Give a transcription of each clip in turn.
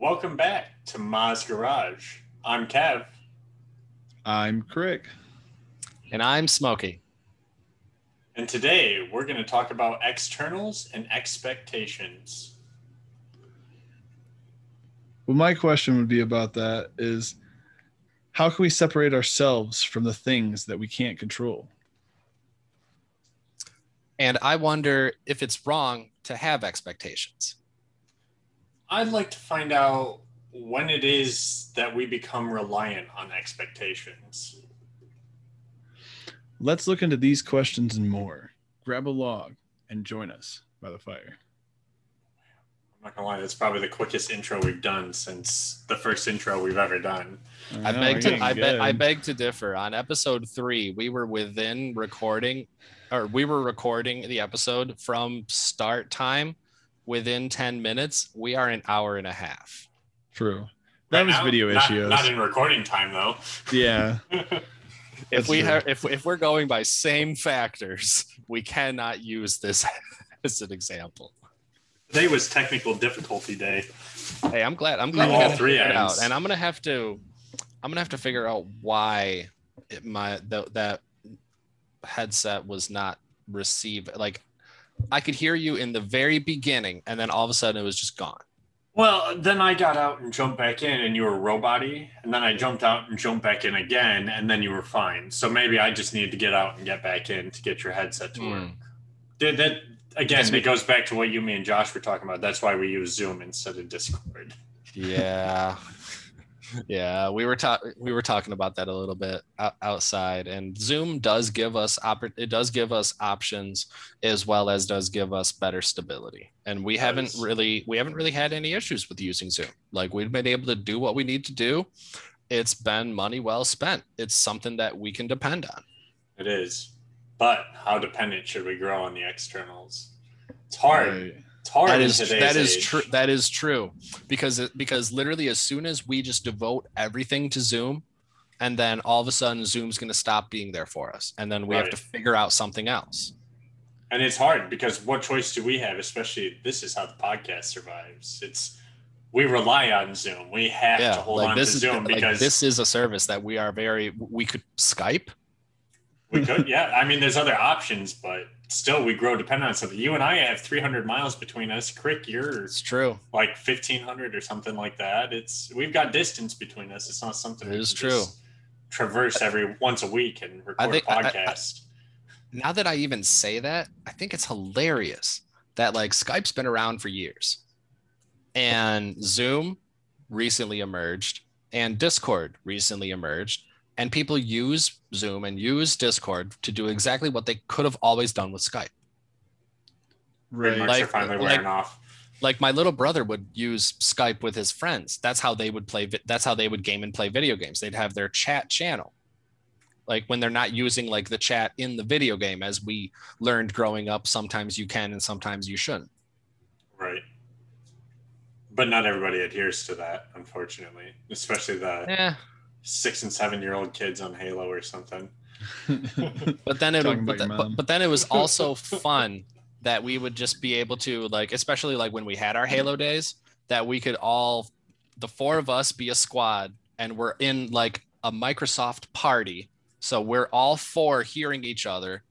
Welcome back to Ma's Garage. I'm Kev. I'm Crick. And I'm Smokey. And today we're going to talk about externals and expectations. Well, my question would be about that is how can we separate ourselves from the things that we can't control? And I wonder if it's wrong to have expectations. I'd like to find out when it is that we become reliant on expectations. Let's look into these questions and more. Grab a log and join us by the fire. I'm not gonna lie, that's probably the quickest intro we've done since the first intro we've ever done. I, know, beg to I be, I beg to differ. On episode three, we were within recording, or we were recording the episode from start time within 10 minutes. We are an hour and a half. True. That Right was now, video not, issues. Not in recording time though. yeah. If we true. have if if we're going by same factors, we cannot use this as an example. Today was technical difficulty day. Hey, I'm glad. I'm glad All we got three three it out, and I'm gonna have to. I'm gonna have to figure out why it, my th- that headset was not received. Like, I could hear you in the very beginning, and then all of a sudden it was just gone. Well, then I got out and jumped back in, and you were robot-y, and then I jumped out and jumped back in again, and then you were fine. So maybe I just needed to get out and get back in to get your headset to work. Hmm. Did that again? We- It goes back to what you, me, and Josh were talking about. That's why we use Zoom instead of Discord. Yeah. Yeah, we were talking we were talking about that a little bit outside, and Zoom does give us oppor- it does give us options as well as does give us better stability. And we haven't really we haven't really had any issues with using Zoom. Like we've been able to do what we need to do. It's been money well spent. It's something that we can depend on. It is, but how dependent should we grow on the externals? It's hard. Right. It's hard. That in is that is true. That is true, because it, because literally as soon as we just devote everything to Zoom, and then all of a sudden Zoom's going to stop being there for us, and then we have to figure out something else. And it's hard because what choice do we have? Especially this is how the podcast survives. It's we rely on Zoom. We have Yeah, to hold like on to is Zoom like because this is a service that we are very. We could Skype. We could. Yeah, I mean, there's other options, but still, we grow dependent on something. You and I have 300 miles between us. Crick, you're It's true. like 1500 or something like that. It's we've got distance between us. It's not something It we is true. just traverse every once a week and record think- a I- I- podcast. Now that I even say that, I think it's hilarious that like Skype's been around for years, and Zoom recently emerged, and Discord recently emerged, and people use Zoom and use Discord to do exactly what they could have always done with Skype. Pretty Right. like- are finally like- wearing off. Like my little brother would use Skype with his friends. That's how they would play. That's how they would game and play video games. They'd have their chat channel. Like when they're not using like the chat in the video game, as we learned growing up, sometimes you can and sometimes you shouldn't. Right. But not everybody adheres to that, unfortunately, especially the Yeah, six and seven year old kids on Halo or something. but then it but, about your then- mom. but, but then it was also fun that we would just be able to like especially like when we had our halo days that we could all the four of us be a squad and we're in like a microsoft party so we're all four hearing each other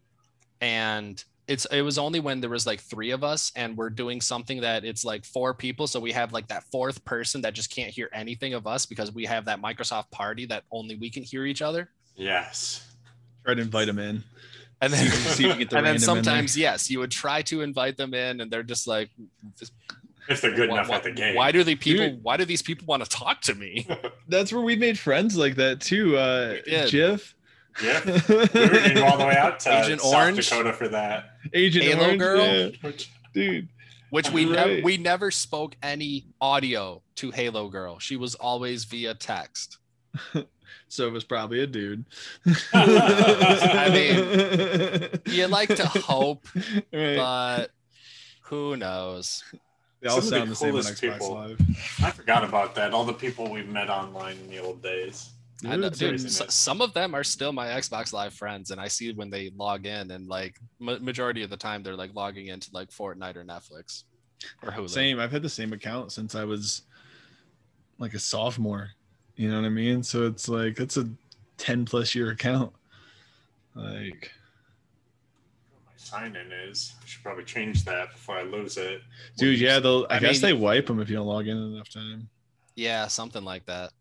and it's it was only when there was like three of us and we're doing something that it's like four people so we have like that fourth person that just can't hear anything of us because we have that microsoft party that only we can hear each other Yes. Try to invite them in. and then See if you get the and then random in there. sometimes yes you would try to invite them in and they're just like this- If they're good why, enough why- at the game. why do the people Dude. why do these people want to talk to me That's where we made friends like that too. Uh We did. Jiff. Yeah. We were going all the way out to Agent South Orange? Dakota for that. Agent Halo Orange, Girl? yeah. Dude. which we Right. never we never spoke any audio to halo girl she was always via text So it was probably a dude. I mean, you like to hope Right. but who knows they all some of the sound the, same on coolest Xbox people. Live. I forgot about that. All the people we've met online in the old days. I know, Dude, dude, seriously, so- man. some of them are still my Xbox Live friends, and I see when they log in, and like ma- majority of the time they're like logging into like Fortnite or Netflix or Hulu. Same. I've had the same account since I was like a sophomore. You know what I mean? So it's like that's a 10 plus year account. Like My sign in is. I should probably change that before I lose it. dude, yeah, they'll I, I guess mean- they wipe them if you don't log in enough time. Yeah, something like that.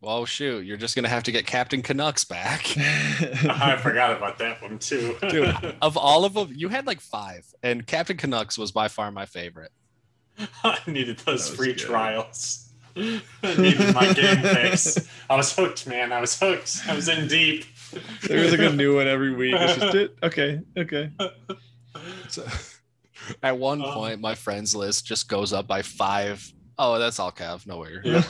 Well, shoot, you're just gonna have to get Captain Canucks back. I forgot about that one too. Dude. of all of them, you had like five, and Captain Canucks was by far my favorite. I needed those free good. trials. I needed my game fix. I was hooked, man. I was hooked. I was in deep. there was like a new one every week. It's just it. Okay, okay. So, at one Oh. point, my friends list just goes up by five. Oh, that's all Cav. No worry. Yeah.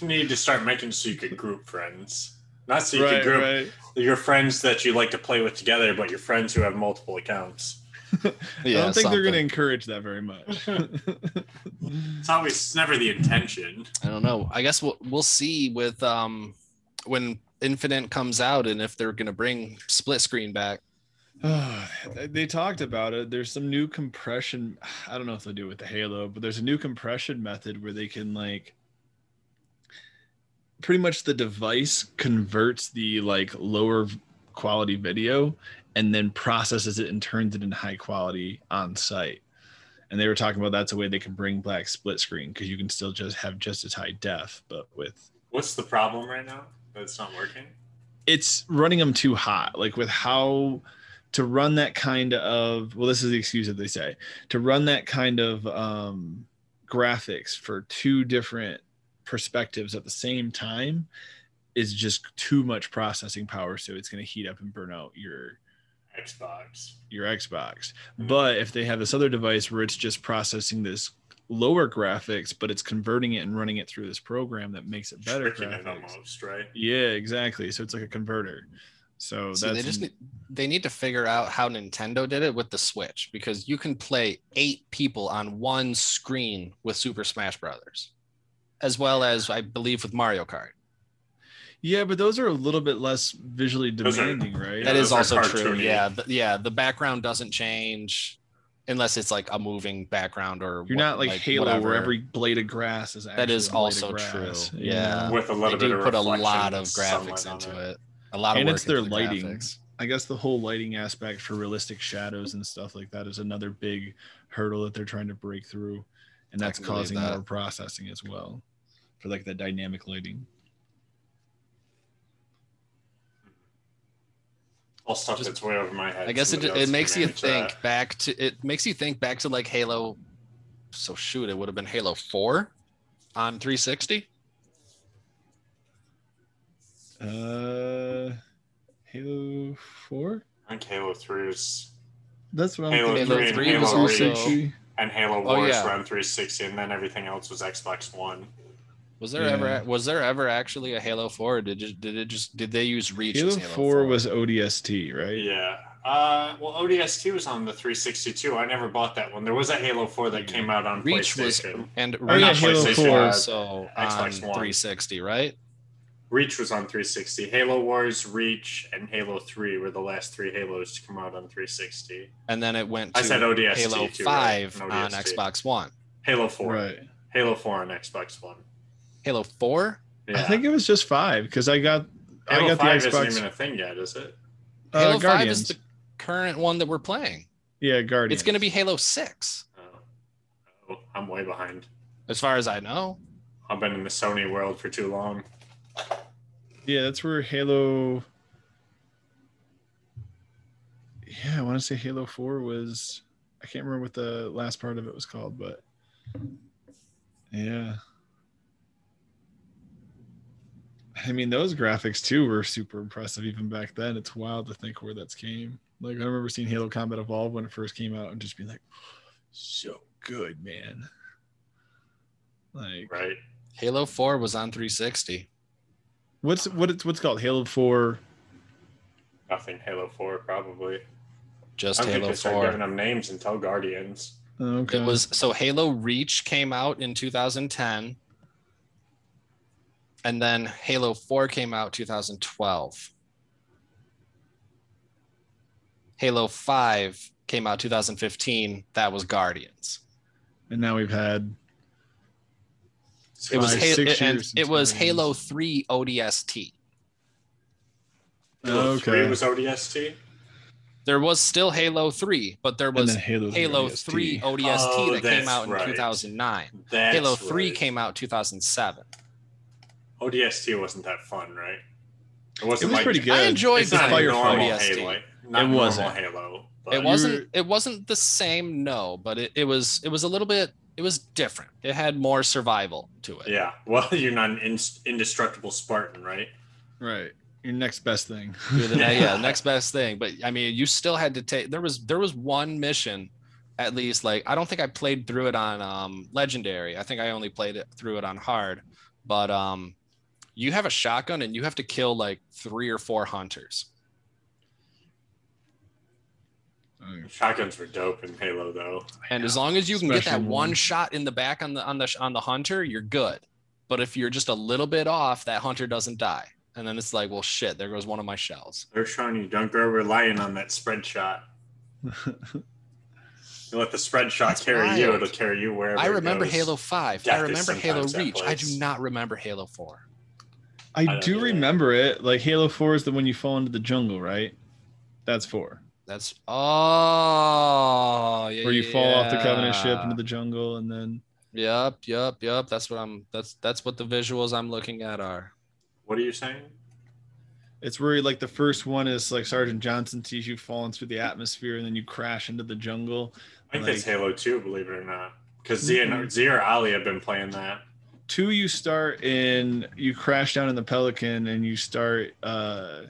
You need to start making so you could group friends. Not so you right, could group right. your friends that you like to play with together, but your friends who have multiple accounts. I don't think they're going to encourage that very much. It's always it's never the intention. I don't know. I guess we'll we'll see with um when Infinite comes out and if they're gonna bring split screen back. they talked about it. There's some new compression. I don't know if they'll do it with the Halo, but there's a new compression method where they can like pretty much the device converts the like lower quality video and then processes it and turns it into high quality on site. And they were talking about that's a way they can bring black split screen because you can still just have just as high def, but with What's the problem right now? That it's not working. it's running them too hot like with how to run that kind of well this is the excuse that they say to run that kind of um graphics for two different perspectives at the same time is just too much processing power so it's going to heat up and burn out your Xbox. your xbox Mhm. but if they have this other device where it's just processing this lower graphics but it's converting it and running it through this program that makes it better Tricking it graphics almost, right? yeah exactly so it's like a converter so See, that's they just need, they need to figure out how Nintendo did it with the Switch because you can play eight people on one screen with Super Smash Brothers, as well as I believe with Mario Kart. Yeah, but those are a little bit less visually Those are- demanding, right? that Yeah, is also true. cartoony. Yeah, the, yeah. The background doesn't change unless it's like a moving background or You're what- not like, Halo whatever. where every blade of grass is That is a blade of also grass, true. you Yeah. With a They little bit do of put a lot of graphics into it. it. A lot of And work it's their the lighting. graphics. I guess the whole lighting aspect for realistic shadows and stuff like that is another big hurdle that they're trying to break through, and that's causing that. more processing as well for like the dynamic lighting. All stuff Just- that's way over my head. I guess it, Somebody it else makes you think that. back to it makes you think back to like Halo. So shoot, it would have been Halo 4 on 360. Uh, Halo Four. I think Halo 3 is That's what I'm Halo thinking. Halo and 3 Halo was Reach. also 360. and Halo Oh, Wars yeah. were on 360, and then everything else was Xbox One. Was there Yeah. ever was there ever actually a Halo 4 or did it, did it just did they use Reach Halo as Halo 4 was ODST, right? Yeah. Uh, well, ODST was on the 362. I never bought that one. There was a Halo 4 that came out on Reach was PlayStation. and Oh, yeah, Reach Halo was 4. also on Xbox One. 360, right? Reach was on 360. Halo Wars, Reach, and Halo 3 were the last three Halos to come out on 360. And then it went to I said ODST Halo too, 5 right? on Xbox One. Halo 4. Right. Halo 4 on Xbox One. Halo 4? Yeah. I think it was just five because I got Halo I got 5 the isn't Xbox. even a thing yet, is it? uh, Halo 5 is the current one that we're playing. yeah, Guardians. It's going to be Halo 6 Oh. oh, I'm way behind. as far as I know. I've been in the Sony world for too long. Yeah, that's where Halo. Yeah, I want to say Halo 4 was. I can't remember what the last part of it was called, but. Yeah. I mean, those graphics too were super impressive even back then. It's wild to think where that's came. Like, I remember seeing Halo Combat Evolve when it first came out and just being like, so good, man. Like, Right. Halo 4 was on 360. what's what it's what's called Halo 4 Nothing. Halo 4, probably. Just I don't Halo they 4. giving them names until Guardians. Oh, okay. It was so Halo Reach came out in 2010. And then Halo 4 came out 2012. Halo 5 came out 2015. That was Guardians. and now we've had It was Halo, six and years it since was Halo 3 ODST. Halo Three Okay. was ODST. There was still Halo 3, but there was then Halo, Halo ODST. 3 ODST Oh, that came out in right. 2009. That's Halo 3 right. came out 2007. ODST wasn't that fun, right? It It wasn't was like pretty good. I enjoyed It's the not a Firefly. normal ODST. Halo. Not It wasn't. Halo. But It wasn't were- it wasn't the same, no, but it, it was it was a little bit it was different. It had more survival to it. Yeah. Well, you're not an in- indestructible Spartan, right? Right. Your next best thing. The yeah, Yeah. next best thing. But I mean, you still had to take. There was there was one mission, at least. Like I don't think I played through it on um, legendary. I think I only played it through it on hard. But um, you have a shotgun and you have to kill like three or four hunters. Mm. Shotguns were dope in Halo, though. And as long as you can get that one one. shot in the back on the on the on the hunter, you're good. But if you're just a little bit off, that hunter doesn't die. And then it's like, well, shit, there goes one of my shells. They're showing you don't go relying on that spread shot. You let the spread shot That's carry you; it'll carry you wherever. I it remember goes. Halo 5. Death I remember Halo Reach. I do not remember Halo 4. I, don't do either. remember it. Like Halo 4 is the one you fall into the jungle, right? That's four. That's oh yeah. Where you fall off the Covenant ship into the jungle and then Yep, yep, yep. That's what I'm that's that's what the visuals I'm looking at are. What are you saying? it's where like the first one is like Sergeant Johnson sees you falling through the atmosphere and then you crash into the jungle. I think Like- that's Halo 2, believe it or not. Because mm-hmm. Z and Z or Ali have been playing that. Two, you start in you crash down in the Pelican and you start uh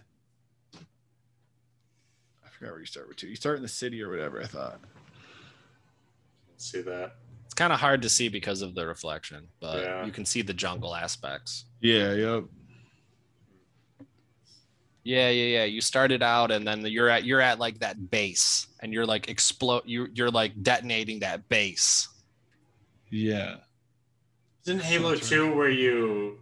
I forgot where you start with two. You start in the city or whatever, I thought. See that? It's kind of hard to see because of the reflection, but Yeah. you can see the jungle aspects. Yeah, yep. Yeah, yeah, yeah. You started out and then you're at you're at like that base and you're like explode you you're like detonating that base. Yeah. Isn't Halo 2 where you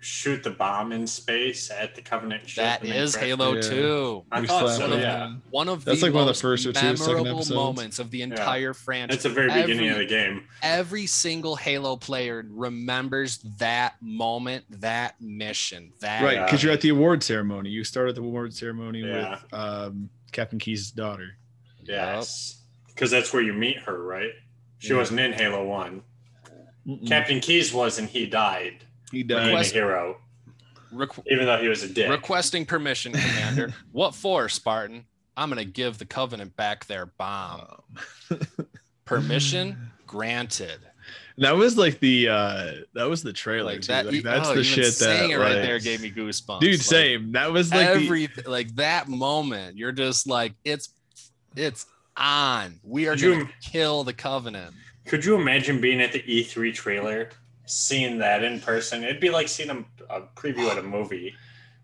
shoot the bomb in space at the Covenant ship? That and then is Halo Yeah. 2. I We thought so, it yeah. on. One of That's the like one of the first or two, second memorable moments of the entire franchise. It's the very beginning of the game. every single Halo player remembers that moment, that mission, that Right, because you're at the award ceremony. You start at the award ceremony Yeah. with um, Captain Keyes' daughter. Yes. Because that's where you meet her, right? She Yeah. wasn't in Halo 1. Mm-mm. Captain Keyes was, and he died. he Being died. a hero, Requ- even though he was a dick. requesting permission, Commander. what for, Spartan? I'm gonna give the Covenant back their bomb. Permission granted. that was like the uh that was the trailer. Like too. that. Like, that's oh, the even shit that saying it right like- there gave me goosebumps. dude. Like, same. That was like the, every like that moment. You're just like it's it's on. We are you- gonna kill the Covenant. Could you imagine being at the E3 trailer, seeing that in person? It'd be like seeing a, a preview at a movie.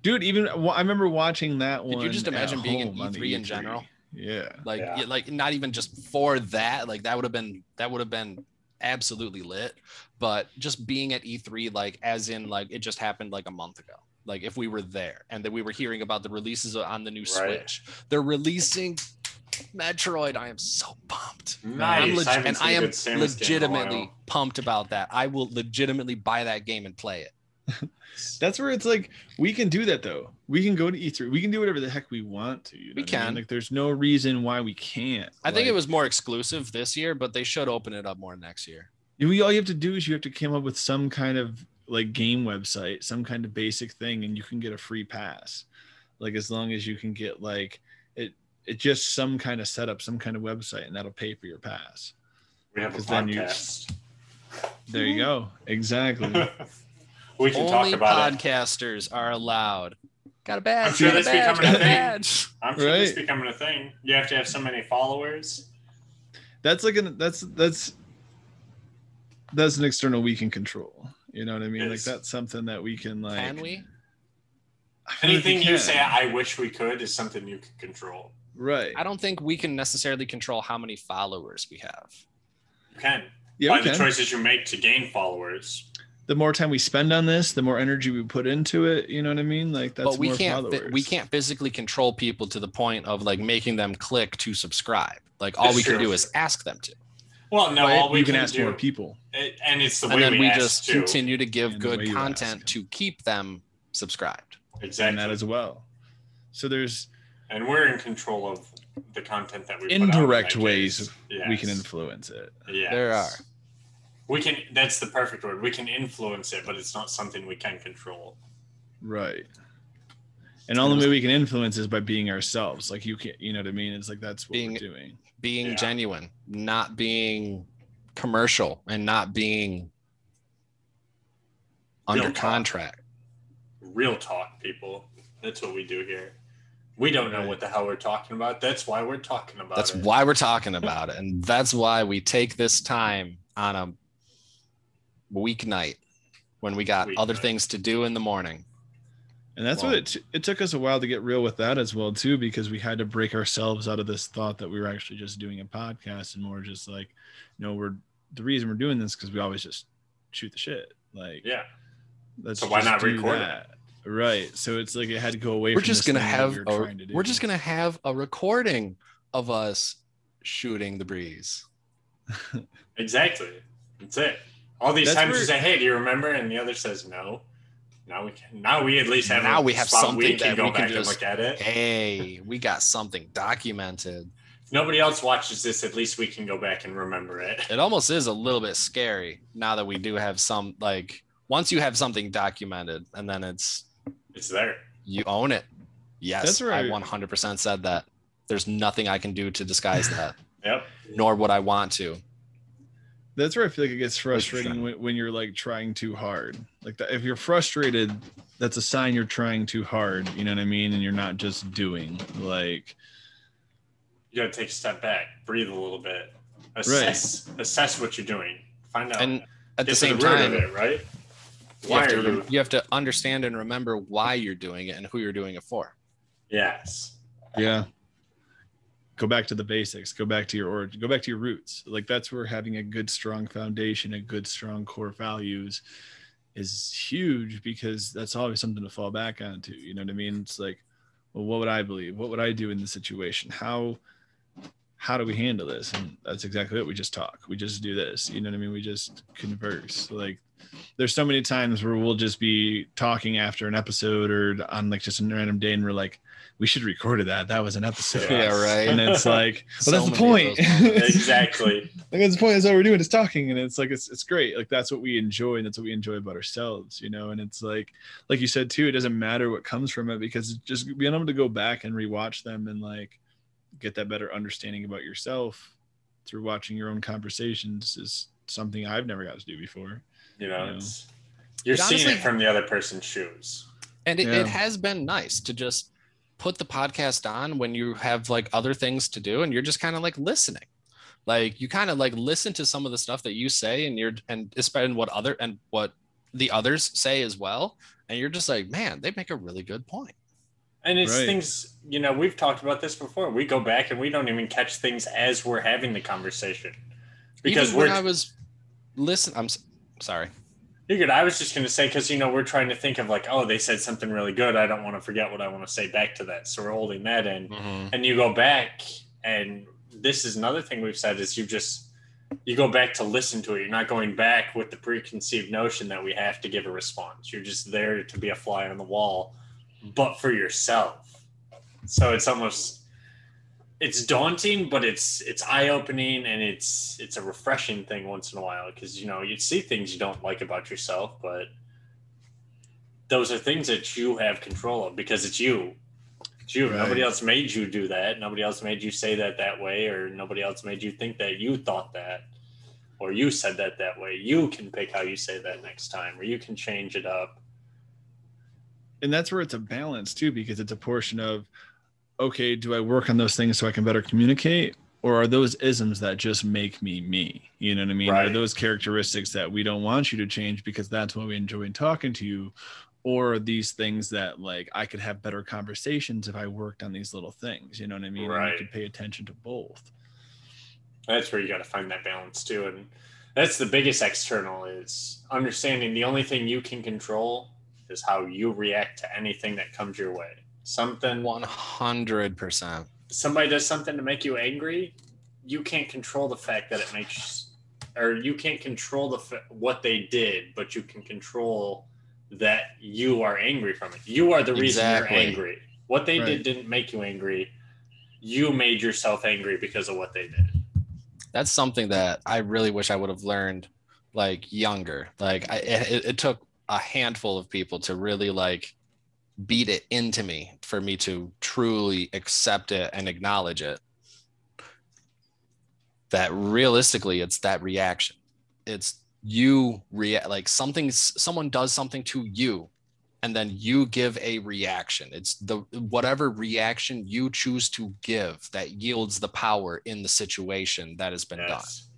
dude. Even well, I remember watching that one. Could you just imagine being in home on the E3 in general? Yeah. like Yeah. yeah, like not even just for that like that would have been that would have been absolutely lit but just being at e3 like as in like it just happened like a month ago like if we were there and that we were hearing about the releases on the new Right. switch they're releasing metroid i am so pumped mm. Nice. I'm leg- I and seen i a am good Samus game in a legitimately pumped about that i will legitimately buy that game and play it That's where it's like we can do that though. We can go to E3. We can do whatever the heck we want to. You know We what I mean? can. Like there's no reason why we can't. i think it was more exclusive this year but they should open it up more next year we all you have to do is you have to come up with some kind of like game website, some kind of basic thing, and you can get a free pass. Like as long as you can get like it, it just some kind of setup, some kind of website, and that'll pay for your pass. We have a 'Cause then you- There you go. Exactly. we can talk only about it. podcasters are allowed got a badge I'm sure got a that's badge, becoming a a thing. badge. I'm sure it's Right. becoming a thing. You have to have so many followers. that's like an that's that's that's an external we can control. You know what I mean? Like that's something that we can like. Can we? I don't know if Anything you can. say, I wish we could, is something you can control. Right? I don't think we can necessarily control how many followers we have. You can Yeah, by we the can. choices you make to gain followers. the more time we spend on this, the more energy we put into it. You know what I mean? Like that's but we more can't followers. we can't physically control people to the point of like making them click to subscribe. Like all That's we can do is ask them to. Well, no, Right? all we you can, ask do, more people. it- and it's the and way then we, we ask just too. continue to give And good content to keep them subscribed. Exactly, And that as well. So there's and we're in control of the content that we put out in indirect that ways case. we can influence it. Yes. There are. We can. That's the perfect word. We can influence it, but it's not something we can control. Right. And only way we can influence is by being ourselves. Like you can't, you know what I mean? It's like that's what Being- we're doing. Being Yeah. genuine, not being commercial, and not being under talk. contract. Real talk, people. That's what we do here. We don't know what the hell we're talking about. That's why we're talking about That's it. why we're talking about it. And that's why we take this time on a weeknight when we got other things to do in the morning. And that's Well- what it, t- it took us a while to get real with that as well too, because we had to break ourselves out of this thought that we were actually just doing a podcast and more just like, you know, we're the reason we're doing this because we always just shoot the shit. Like, Yeah. let's So why not do record it? that. Right. So it's like it had to go away. We're from just gonna have we were, a, to we're just gonna have a recording of us shooting the breeze. Exactly. That's it. All these That's times where- you say, "Hey, do you remember?" and the other says, "No." Now we can. Now we at least have. Now a we have spot something we can that go we can back and look at it. Hey, we got something documented. If nobody else watches this, at least we can go back and remember it. It almost is a little bit scary now that we do have some like once you have something documented and then it's It's there. you own it. Yes, That's I right. 100% said that. There's nothing I can do to disguise that, Yep. nor would I want to. That's where I feel like it gets frustrating when, when you're like trying too hard. Like that, if you're frustrated, that's a sign you're trying too hard. You know what I mean? And you're not just doing like You got to take a step back, breathe a little bit, assess, assess what you're doing, find out. And at the Get to same root time, it, right? You have, to, you? you have to understand and remember why you're doing it and who you're doing it for. Yes. yeah. Go back to the basics. Go back to your origin. Go back to your roots. Like that's where having a good, strong foundation, a good, strong core values is huge because that's always something to fall back onto. You know what I mean? It's like, well, what would I believe? What would I do in this situation? How how do we handle this? And that's exactly it. We just talk. We just do this. You know what I mean? We just converse. Like there's so many times where we'll just be talking after an episode or on like just a random day and we're like, we should record that. That was an episode. Yeah. Yeah, right. And it's like, So well, that's the point. Exactly. like that's the point. That's all we're doing is talking, and it's like it's it's great. Like that's what we enjoy, and that's what we enjoy about ourselves, you know. And it's like, like you said too, it doesn't matter what comes from it because just being able to go back and rewatch them and like get that better understanding about yourself through watching your own conversations is something I've never got to do before. You know, Yeah. it's you're It seeing honestly- it from the other person's shoes. And it, Yeah. it has been nice to just put the podcast on when you have like other things to do and you're just kind of like listening. Like you kind of like listen to some of the stuff that you say and you're and especially what other and what the others say as well. And you're just like, man, they make a really good point. And it's Right. things, you know, we've talked about this before. We go back and we don't even catch things as we're having the conversation. Because Even we're when I was listen, I'm s- sorry. You're good. I was just going to say because you know we're trying to think of like, oh, they said something really good. I don't want to forget what I want to say back to that. So we're holding that in, mm-hmm. and you go back, and this is another thing we've said is you just you go back to listen to it. You're not going back with the preconceived notion that we have to give a response. You're just there to be a fly on the wall, but for yourself. So it's almost it's daunting, but it's it's eye opening and it's it's a refreshing thing once in a while because you know you see things you don't like about yourself, but those are things that you have control of because it's you. It's you. Right. Nobody else made you do that. Nobody else made you say that that way, or nobody else made you think that you thought that, or you said that that way. You can pick how you say that next time, or you can change it up. and that's where it's a balance too because it's a portion of okay do i work on those things so i can better communicate? Or are those isms that just make me me? You know what i mean? Are those characteristics that we don't want you to change because that's why we enjoy talking to you? Or are these things that like i could have better conversations if i worked on these little things you know what i mean? And Right. you could pay attention to both. That's where you got to find that balance too and that's the biggest external is understanding the only thing you can control is how you react to anything that comes your way something 100%. somebody does something to make you angry you can't control the fact that it makes or you can't control the what they did, but you can control that you are angry from it. You are the reason Exactly. you're angry. What they Right. did didn't make you angry. You made yourself angry because of what they did. that's something that I really wish I would have learned like younger. Like I, it, it took a handful of people to really like beat it into me for me to truly accept it and acknowledge it. That realistically, it's that reaction. It's you react like something. Someone does something to you, and then you give a reaction. It's the whatever reaction you choose to give that yields the power in the situation that has been Yes.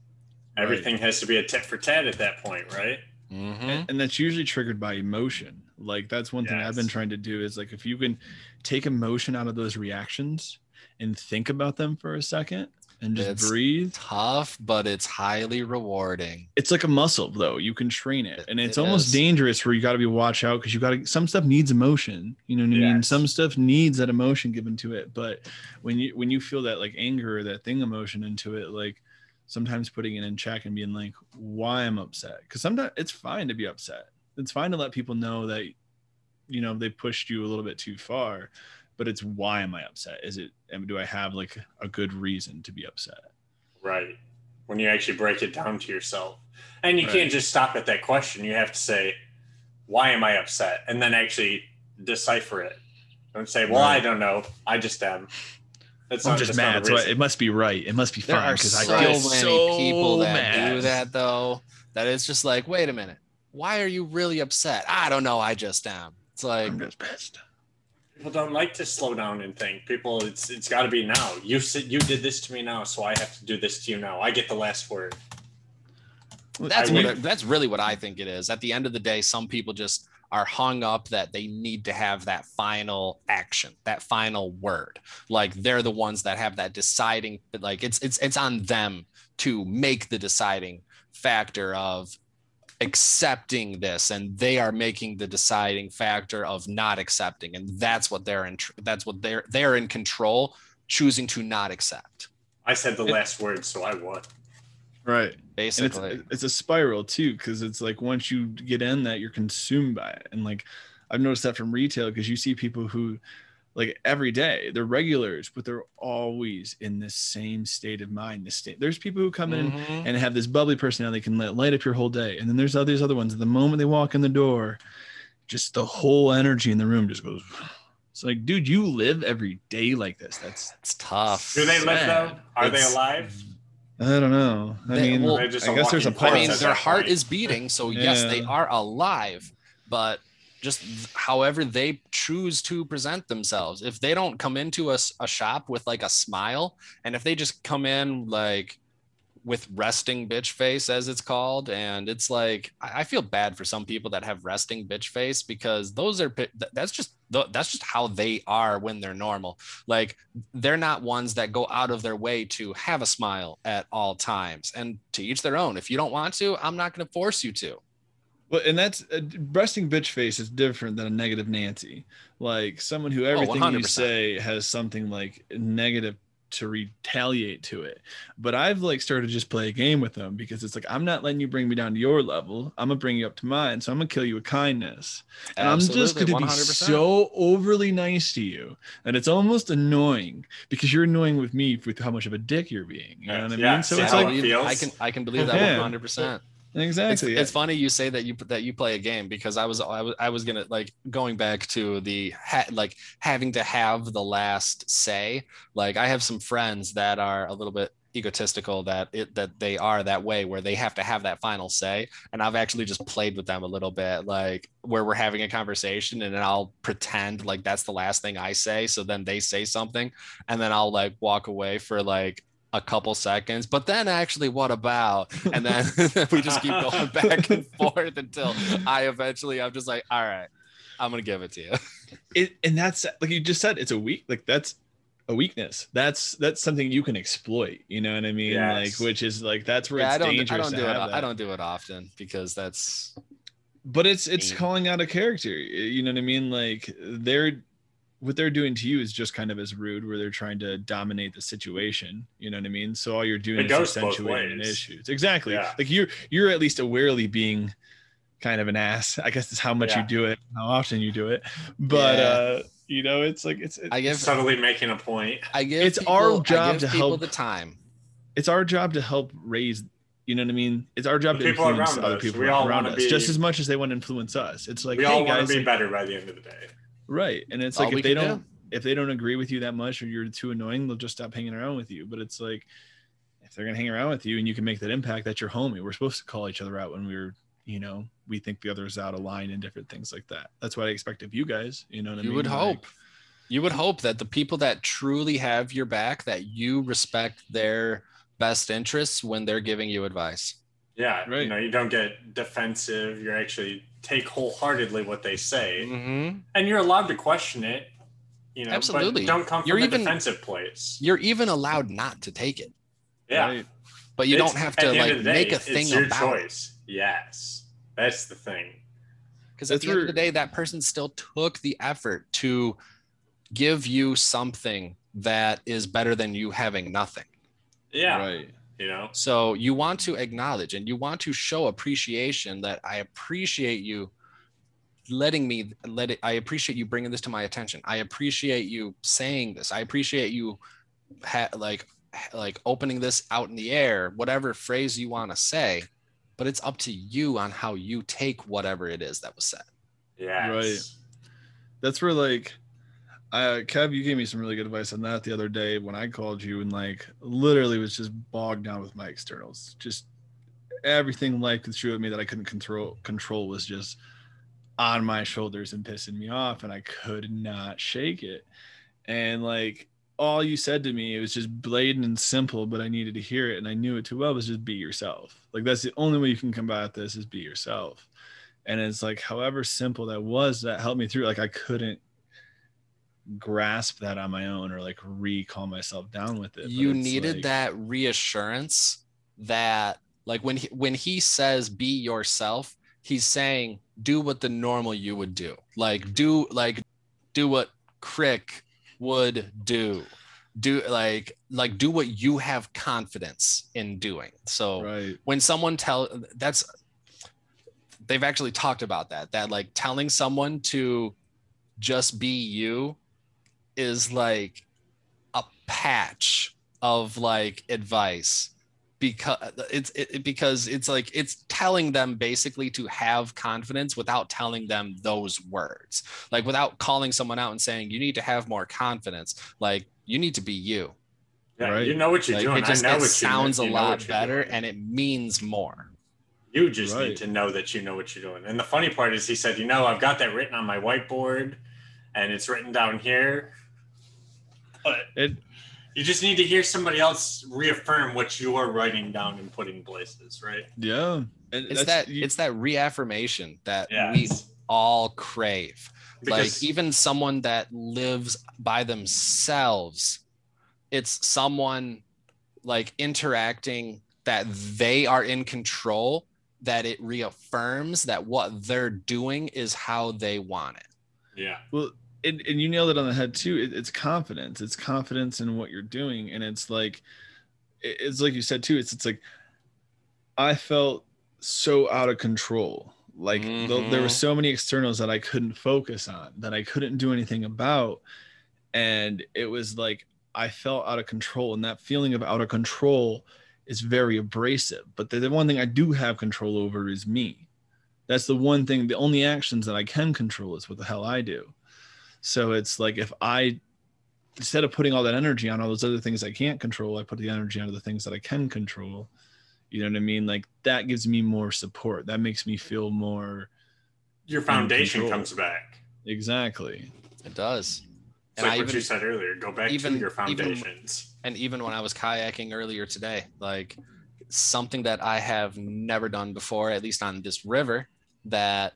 Everything has to be a tit for tat at that point, right? done. Mhm. and, and that's usually triggered by emotion like that's one thing i've been trying to do is like if you can take emotion out of those reactions and think about them for a second and just It's- breathe. Tough, but it's highly rewarding. it's like a muscle though. You can train it. It- and it's it almost is. dangerous where you got to be watch out because you got to some stuff needs emotion you know what i mean? Yes. some stuff needs that emotion given to it. But when you when you feel that like anger or that thing emotion into it like sometimes putting it in check and being like why i'm upset? Because sometimes it's fine to be upset it's fine to let people know that you know they pushed you a little bit too far but it's why am i upset is it and do i have like a good reason to be upset Right. When you actually break it down to yourself. And you Right. can't just stop at that question. You have to say, why am I upset? And then actually decipher it. Don't say, well, Right. I don't know. I just am. That's i'm not- just that's not mad so it must be right it must be There fine are because i so feel many people that mad. do that though. That it's just like, wait a minute, why are you really upset? I don't know. I just am. It's like, i'm just pissed People don't like to slow down and think. People, it's it's got to be now. You said you did this to me now, so I have to do this to you now. I get the last word. that's I what would- it- that's really what I think it is. At the end of the day, some people just are hung up that they need to have that final action, that final word. Like they're the ones that have that deciding. Like it's it's it's on them to make the deciding factor of accepting this and they are making the deciding factor of not accepting and that's what they're in that's what they're they're in control choosing to not accept. I said the It- last word, so I won. right. Basically it's it's a spiral too because it's like once you get in that you're consumed by it. And like i've noticed that from retail because you see people who like every day they're regulars but they're always in the same state of mind the state there's people who come in Mhm. and have this bubbly personality can light, light up your whole day and then there's all these other ones the moment they walk in the door just the whole energy in the room just goes it's like dude you live every day like this that's it's tough Do they live though? Are they alive? i don't know i They- mean well, They're just i a guess there's a part I mean, their heart point. is beating, so yes, they are alive, but just however they choose to present themselves. If they don't come into a shop with like a smile, and if they just come in like with resting bitch face, as it's called, and it's like I I feel bad for some people that have resting bitch face because those are that's just that's just how they are when they're normal. Like they're not ones that go out of their way to have a smile at all times and to each their own if you don't want to i'm not going to force you to Well, and that's uh, resting bitch face is different than a negative Nancy. Like someone who everything you say has something like negative to retaliate to it. But I've like started to just play a game with them because it's like I'm not letting you bring me down to your level. I'm gonna bring you up to mine. So I'm gonna kill you with kindness. And I'm just gonna be so overly nice to you And it's almost annoying because you're annoying with me with how much of a dick you're being. You know what I Yeah, mean? So see it's how like it i can i can believe that Yeah. 100% It's, exactly. it's funny you say that you that you play a game because I was I was I was gonna like going back to the ha- like having to have the last say. Like I have some friends that are a little bit egotistical that it that they are that way where they have to have that final say and i've actually just played with them a little bit like where we're having a conversation and then i'll pretend like that's the last thing i say so then they say something and then i'll like walk away for like a couple seconds but then actually what about? And then we just keep going back and forth until i eventually i'm just like all right i'm gonna give it to you. It and that's like you just said it's a weak like that's a weakness. That's that's something you can exploit you know what i mean? Yes. like which is like that's where yeah i it's don't i don't to do it have i don't do it often because that's but it's it's mean. calling out a character you know what i mean? Like they're what they're doing to you is just kind of as rude where they're trying to dominate the situation you know what i mean so all you're doing It is goes both accentuating issues exactly Yeah. like you're you're at least awarely being kind of an ass i guess is how much Yeah. you do it how often you do it but Yeah. uh you know it's like it's I guess subtly making a point. I give It's people, our job give to people help- the time. it's our job to help raise you know what i mean it's our job The to influence other us. people We all around wanna us just as much as they want to influence us it's like we hey all want guys to be like- better by the end of the day. Right and it's All like we if they can do. don't if they don't agree with you that much or you're too annoying they'll just stop hanging around with you but it's like if they're gonna hang around with you and you can make that impact that's your homie we're supposed to call each other out when we're you know we think the other's out of line and different things like that that's what i expect of you guys you know what i You mean would Like, hope. You would hope that the people that truly have your back, that you respect their best interests when they're giving you advice. Yeah, Right. you know, you don't get defensive. You're actually take wholeheartedly what they say, Mm-hmm. and you're allowed to question it. You know, Absolutely. But don't come from You're a even- defensive place. You're even allowed not to take it, Yeah, right? but you It's- don't have to like day, make a thing your about it. That's your choice. Yes, that's the thing. Because at That's the end of the day, that person still took the effort to give you something that is better than you having nothing. Yeah, right you know, So you want to acknowledge and you want to show appreciation that I appreciate you letting me let it. I appreciate you bringing this to my attention. I appreciate you saying this. I appreciate you ha- like like opening this out in the air, whatever phrase you want to say. But it's up to you on how you take whatever it is that was said. yeah, Right. that's where like uh kev you gave me some really good advice on that the other day when i called you and like literally was just bogged down with my externals. Just everything life could throw at me that i couldn't control control was just on my shoulders and pissing me off and i could not shake it. And like all you said to me it was just blatant and simple but i needed to hear it and i knew it too well was just be yourself. Like that's the only way you can combat this is be yourself. And it's like however simple that was that helped me through like i couldn't grasp that on my own or like recall myself down with it But you needed like- that reassurance that like when he, when he says be yourself he's saying do what the normal you would do. Like mm-hmm. do like do what crick would do. Do like like do what you have confidence in doing. So right. when someone tell that's they've actually talked about that that like telling someone to just be you is like a patch of like advice because it's it, because it's like it's telling them basically to have confidence without telling them those words like without calling someone out and saying you need to have more confidence like you need to be you Yeah, Right. you know what you're like doing. it just I know it what sounds you, a you know lot better doing. and it means more You just Right. need to know that you know what you're doing. And the funny part is, he said, "You know, I've got that written on my whiteboard, and it's written down here." But it you just need to hear somebody else reaffirm what you are writing down and putting places, right? yeah and it's that you- it's that reaffirmation that Yeah. we all crave Because like even someone that lives by themselves it's someone like interacting that they are in control that it reaffirms that what they're doing is how they want it yeah, well and, and you nailed it on the head too it, it's confidence. It's confidence in what you're doing and it's like it- it's like you said too it's it's like i felt so out of control. Like th- there were Mhm. so many externals that i couldn't focus on that i couldn't do anything about and it was like i felt out of control and that feeling of out of control is very abrasive but the, the one thing i do have control over is me. That's the one thing the only actions that i can control is what the hell i do so it's like if i instead of putting all that energy on all those other things i can't control i put the energy onto the things that i can control you know what i mean like that gives me more support that makes me feel more your foundation comes back. exactly it does It's And like I what even- you said earlier. Go back even- to your even- foundations. and even when i was kayaking earlier today like something that i have never done before at least on this river that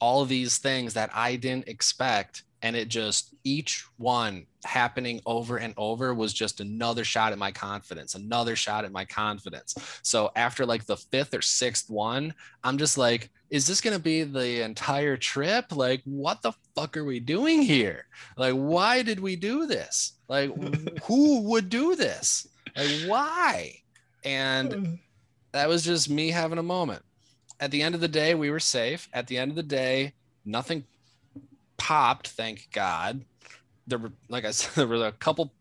all these things that i didn't expect and it just each one happening over and over was just another shot at my confidence another shot at my confidence. So after like the fifth or sixth one i'm just like is this going to be the entire trip? Like what the fuck are we doing here? Like why did we do this? Like who would do this? Like why? And that was just me having a moment. At the end of the day we were safe. At the end of the day nothing popped, thank God. There were, like I said, there were a couple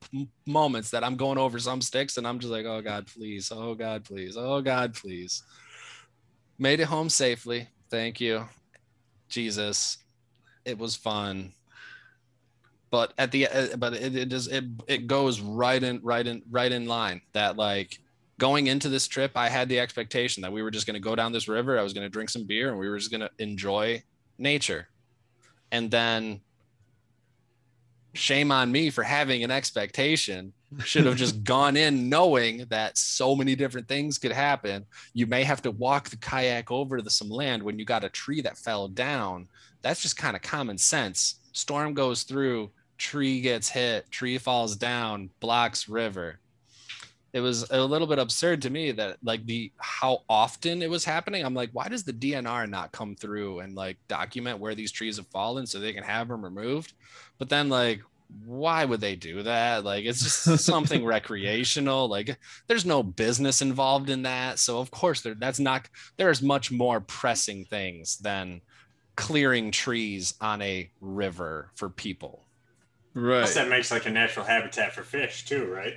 moments that I'm going over some sticks and I'm just like, oh God, please. Oh God, please. Oh God, please. Made it home safely. Thank you. Jesus. It was fun. But at the uh, but it, it is it it goes right in right in right in line that like going into this trip, I had the expectation that we were just going to go down this river. I was going to drink some beer and we were just going to enjoy nature and then shame on me for having an expectation. Should have just gone in knowing that so many different things could happen. You may have to walk the kayak over to some land when you got a tree that fell down. That's just kind of common sense. Storm goes through tree gets hit tree falls down blocks river it was a little bit absurd to me that like the how often it was happening. I'm like, why does the DNR not come through and like document where these trees have fallen so they can have them removed? But then like why would they do that? Like it's just something recreational. Like there's no business involved in that. So of course there that's not there's much more pressing things than clearing trees on a river for people. Right. Plus that makes like a natural habitat for fish too, right?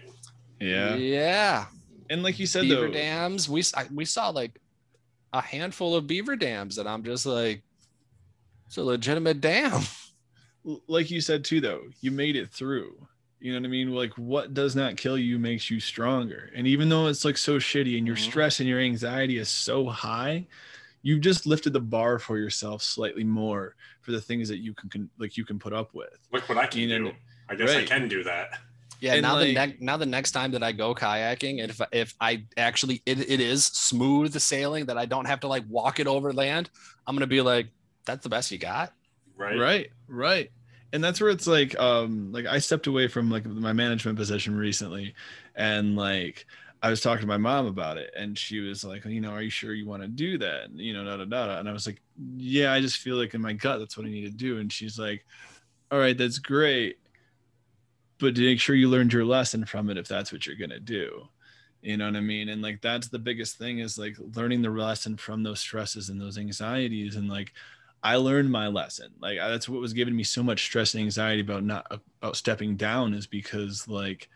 Yeah. Yeah. And like you said, beaver though, dams. We I, we saw like a handful of beaver dams, and I'm just like, it's a legitimate dam. Like you said too, though, you made it through. You know what I mean? Like what does not kill you makes you stronger. And even though it's like so shitty and your mm-hmm. stress and your anxiety is so high, you've just lifted the bar for yourself slightly more for the things that you can, can like you can put up with. Look what I can you know, do. I guess right. I can do that. Yeah, and now like, the next now the next time that I go kayaking, and if if I actually it, it is smooth sailing that I don't have to like walk it over land, I'm gonna be like, that's the best you got. Right. Right. Right. And that's where it's like, um, like I stepped away from like my management position recently, and like I was talking to my mom about it, and she was like, you know, are you sure you want to do that? And, you know, da da da. And I was like, yeah, I just feel like in my gut that's what I need to do. And she's like, all right, that's great but to make sure you learned your lesson from it if that's what you're going to do. You know what i mean? And like that's the biggest thing is like learning the lesson from those stresses and those anxieties and like i learned my lesson. Like that's what was giving me so much stress and anxiety about not uh, about stepping down is because like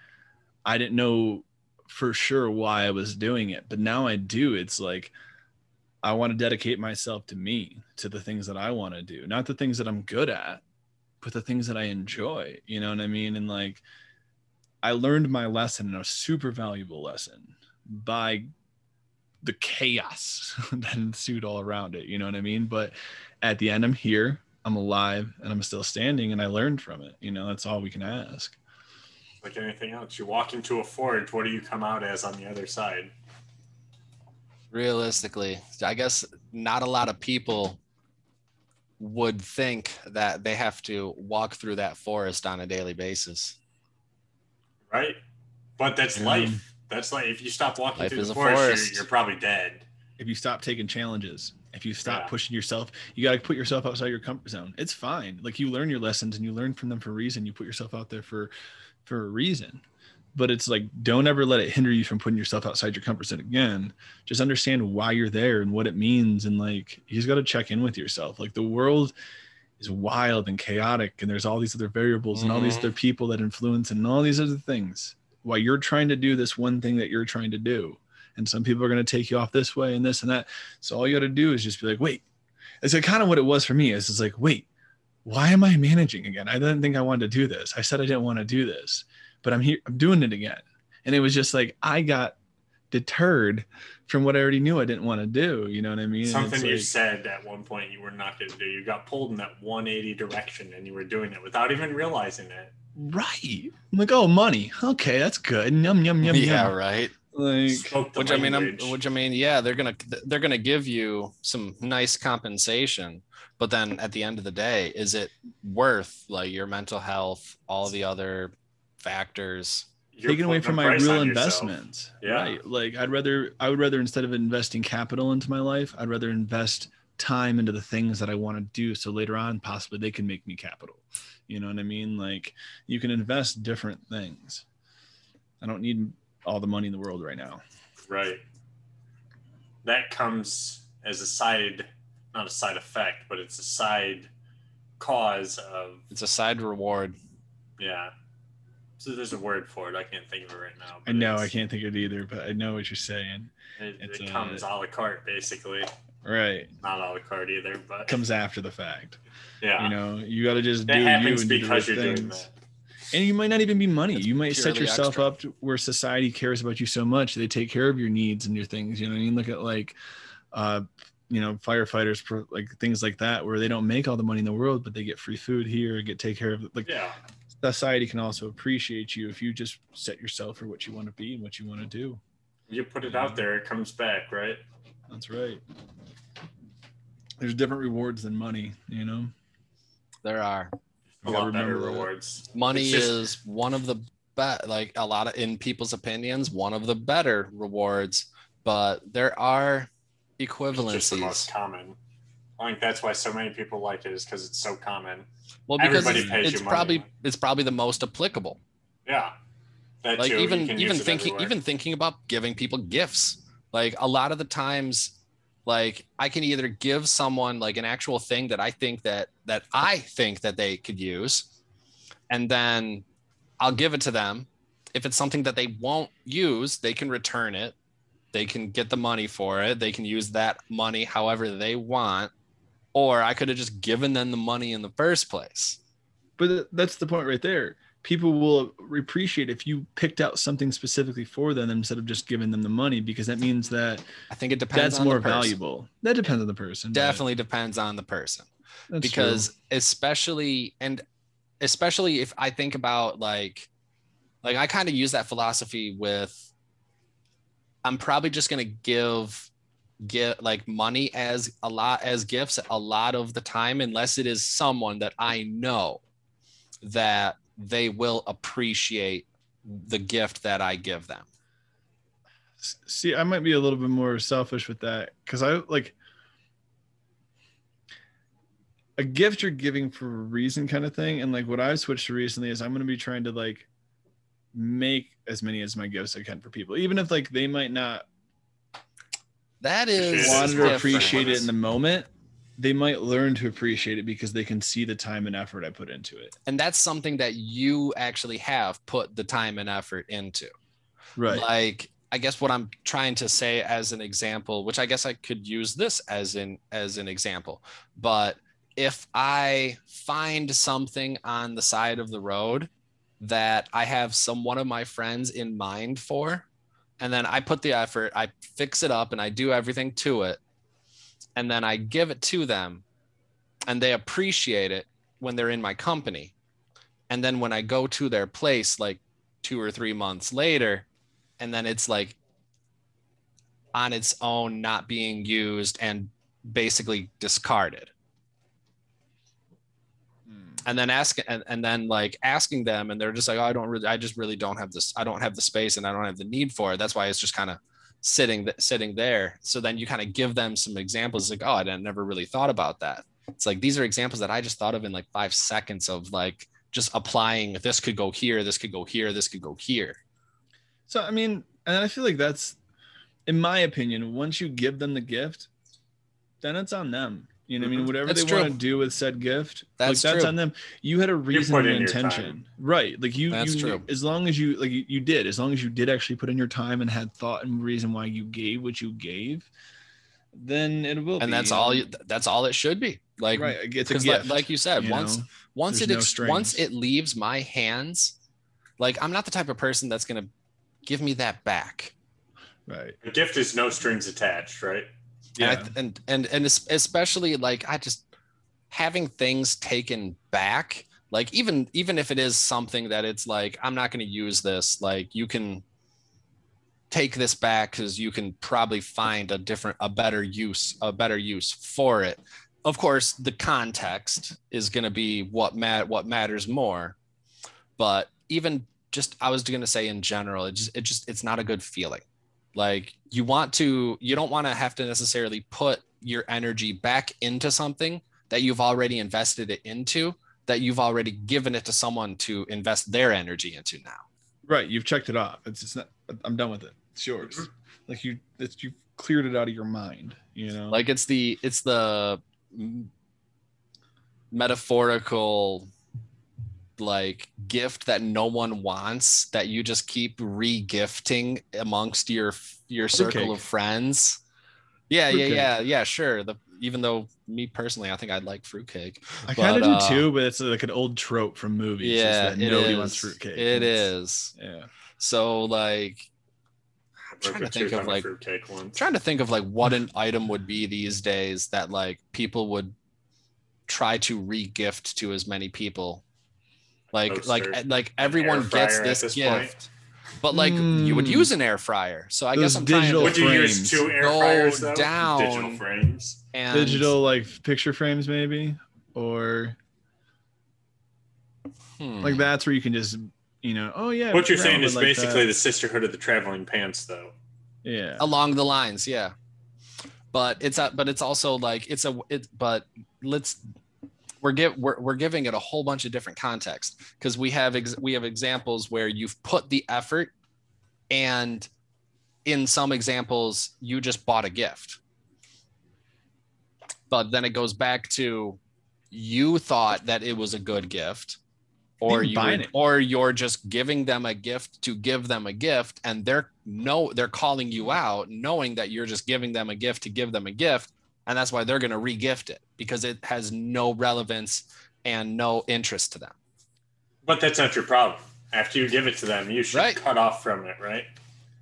i didn't know for sure why i was doing it but now i do. It's like i want to dedicate myself to me to the things that i want to do not the things that i'm good at but the things that I enjoy, you know what I mean? And like, I learned my lesson and a super valuable lesson by the chaos that ensued all around it, you know what I mean? But at the end, I'm here, I'm alive, and I'm still standing, and I learned from it. You know, that's all we can ask. Like anything else, you walk into a forge, what do you come out as on the other side? Realistically, I guess not a lot of people would think that they have to walk through that forest on a daily basis. Right. But that's life. That's like if you stop walking life through the forest, forest. You're, you're, probably dead. If you stop taking challenges, if you stop yeah. pushing yourself, you got to put yourself outside your comfort zone. It's fine. Like you learn your lessons and you learn from them for a reason. You put yourself out there for for a reason but it's like don't ever let it hinder you from putting yourself outside your comfort zone again. Just understand why you're there and what it means. And like you just got to check in with yourself. Like the world is wild and chaotic and there's all these other variables mm-hmm. and all these mm-hmm. other people that influence and all these other things. While you're trying to do this one thing that you're trying to do. And some people are going to take you off this way and this and that. So all you got to do is just be like wait. It's like kind of what it was for me. Is it's like wait why am i managing again? I didn't think i wanted to do this. I said i didn't want to do this but I'm here, I'm doing it again. And it was just like, I got deterred from what I already knew I didn't want to do. You know what I mean? Something you like, said at one point you were not going to do. You got pulled in that 180 direction and you were doing it without even realizing it. Right. I'm like, oh, money. Okay, that's good. Yum, yum, yum. Yeah, yum. right. Like, Spoke the which I mean, I'm, which I mean, yeah, they're gonna they're gonna give you some nice compensation, but then at the end of the day, is it worth like your mental health, all the other factors? You're taken away from my real on yourself. investments. Yeah. Right. Like I'd rather I would rather instead of investing capital into my life, I'd rather invest time into the things that I want to do so later on possibly they can make me capital. You know what I mean? Like you can invest different things. I don't need all the money in the world right now. Right. That comes as a side, not a side effect, but it's a side cause of It's a side reward. yeah. So there's a word for it. I can't think of it right now. I know I can't think of it either, but I know what you're saying. It, it's it comes a la carte, basically. Right. Not a la carte either, but Comes after the fact. yeah. You know, you got to just that do you happens and because right you're doing that. and you might not even be money It's you might set yourself extra. up to where society cares about you so much they take care of your needs and your things you know what i mean look at like uh you know firefighters pro- like things like that where they don't make all the money in the world but they get free food here and get take care of like Yeah. Society can also appreciate you if you just set yourself for what you want to be and what you want to do You put it out there, it comes back, right? that's right there's different rewards than money you know There are A lot better remember that. rewards. money just- is one of the bet like a lot of in people's opinions one of the better rewards, but there are It's just the most equivalencies. common. I think that's why so many people like it is because it's so common. Well, because everybody it's, pays it's probably it's probably the most applicable. Yeah. That like too, even even thinking everywhere. even thinking about giving people gifts like a lot of the times like i can either give someone like an actual thing that i think that that i think that they could use and then i'll give it to them if it's something that they won't use they can return it they can get the money for it they can use that money however they want or i could have just given them the money in the first place but that's the point right there people will appreciate if you picked out something specifically for them instead of just giving them the money because that means that i think it depends that's on more the person. valuable that depends on the person but definitely depends on the person that's true. because especially and especially if i think about like like i kind of use that philosophy with i'm probably just going to give get like money as a lot as gifts a lot of the time unless it is someone that i know that they will appreciate the gift that i give them. See i might be a little bit more selfish with that because i like a gift you're giving for a reason kind of thing and like what i've switched to recently is i'm going to be trying to like make as many as my gifts i can for people even if like they might not that is to appreciate it in the moment they might learn to appreciate it because they can see the time and effort i put into it. And that's something that you actually have put the time and effort into. Right. Like i guess what i'm trying to say as an example which i guess i could use this as an as an example but if i find something on the side of the road that i have some one of my friends in mind for and then i put the effort i fix it up and i do everything to it and then i give it to them and they appreciate it when they're in my company. And then when i go to their place like two or three months later and then it's like on its own not being used and basically discarded and then ask and, and then like asking them and they're just like oh, i don't really i just really don't have this i don't have the space and i don't have the need for it. That's why it's just kind of sitting sitting there. So then you kind of give them some examples like oh i never really thought about that. It's like these are examples that i just thought of in like five seconds of like just applying this could go here this could go here this could go here. So I mean, and I feel like that's, in my opinion, once you give them the gift, then it's on them. You know, what I mean, Mhm. whatever That's they want to do with said gift, That's like that's true. on them. You had a reason and intention, right? Like you, That's you true. as long as you like you, you did, as long as you did actually put in your time and had thought and reason why you gave what you gave, then it will. and be, that's all you, that's all it should be like right. It's a because like, like you said you once know? once There's it no ex- once it leaves my hands like i'm not the type of person that's going to give me that back right. A gift is no strings attached, right? Yeah. and, I, and and and especially like i just having things taken back like even even if it is something that it's like i'm not going to use this like you can take this back because you can probably find a different a better use a better use for it of course the context is going to be what mat what matters more but even just i was going to say in general it just it just it's not a good feeling like you want to you don't want to have to necessarily put your energy back into something that you've already invested it into that you've already given it to someone to invest their energy into now Right, you've checked it off. It's it's not. I'm done with it. It's yours. Like you, it's you've cleared it out of your mind. You know, like it's the it's the metaphorical like gift that no one wants that you just keep re-gifting amongst your your circle Fruitcake. of friends yeah yeah Fruitcake. yeah yeah sure the even though me personally i think i'd like fruitcake I kind of but, do uh, too, but it's like an old trope from movies. is yeah that nobody is. wants fruitcake. It's- Yeah, so like Broke trying to think of, like- trying to think of like what an item would be these days that like people would try to re-gift to as many people like like Toaster. like An everyone gets this, this gift point. but like you would Mm. use an air fryer so i Those guess i'm trying digital to Would you use frames. two air Go fryers though? down. Digital frames. and digital like picture frames maybe, or hmm. like that's where you can just you know, oh yeah. What you're saying is like basically that. the sisterhood of the traveling pants, though. yeah. along the lines yeah but it's a, but it's also like it's a it but let's we're give we're, we're giving it a whole bunch of different context because we have ex, we have examples where you've put the effort and in some examples you just bought a gift. But then it goes back to you thought that it was a good gift or you or you're just giving them a gift to give them a gift and they're no they're calling you out knowing that you're just giving them a gift to give them a gift and that's why they're going to re-gift it because it has no relevance and no interest to them But that's not your problem. After you give it to them, you should Right. cut off from it, right?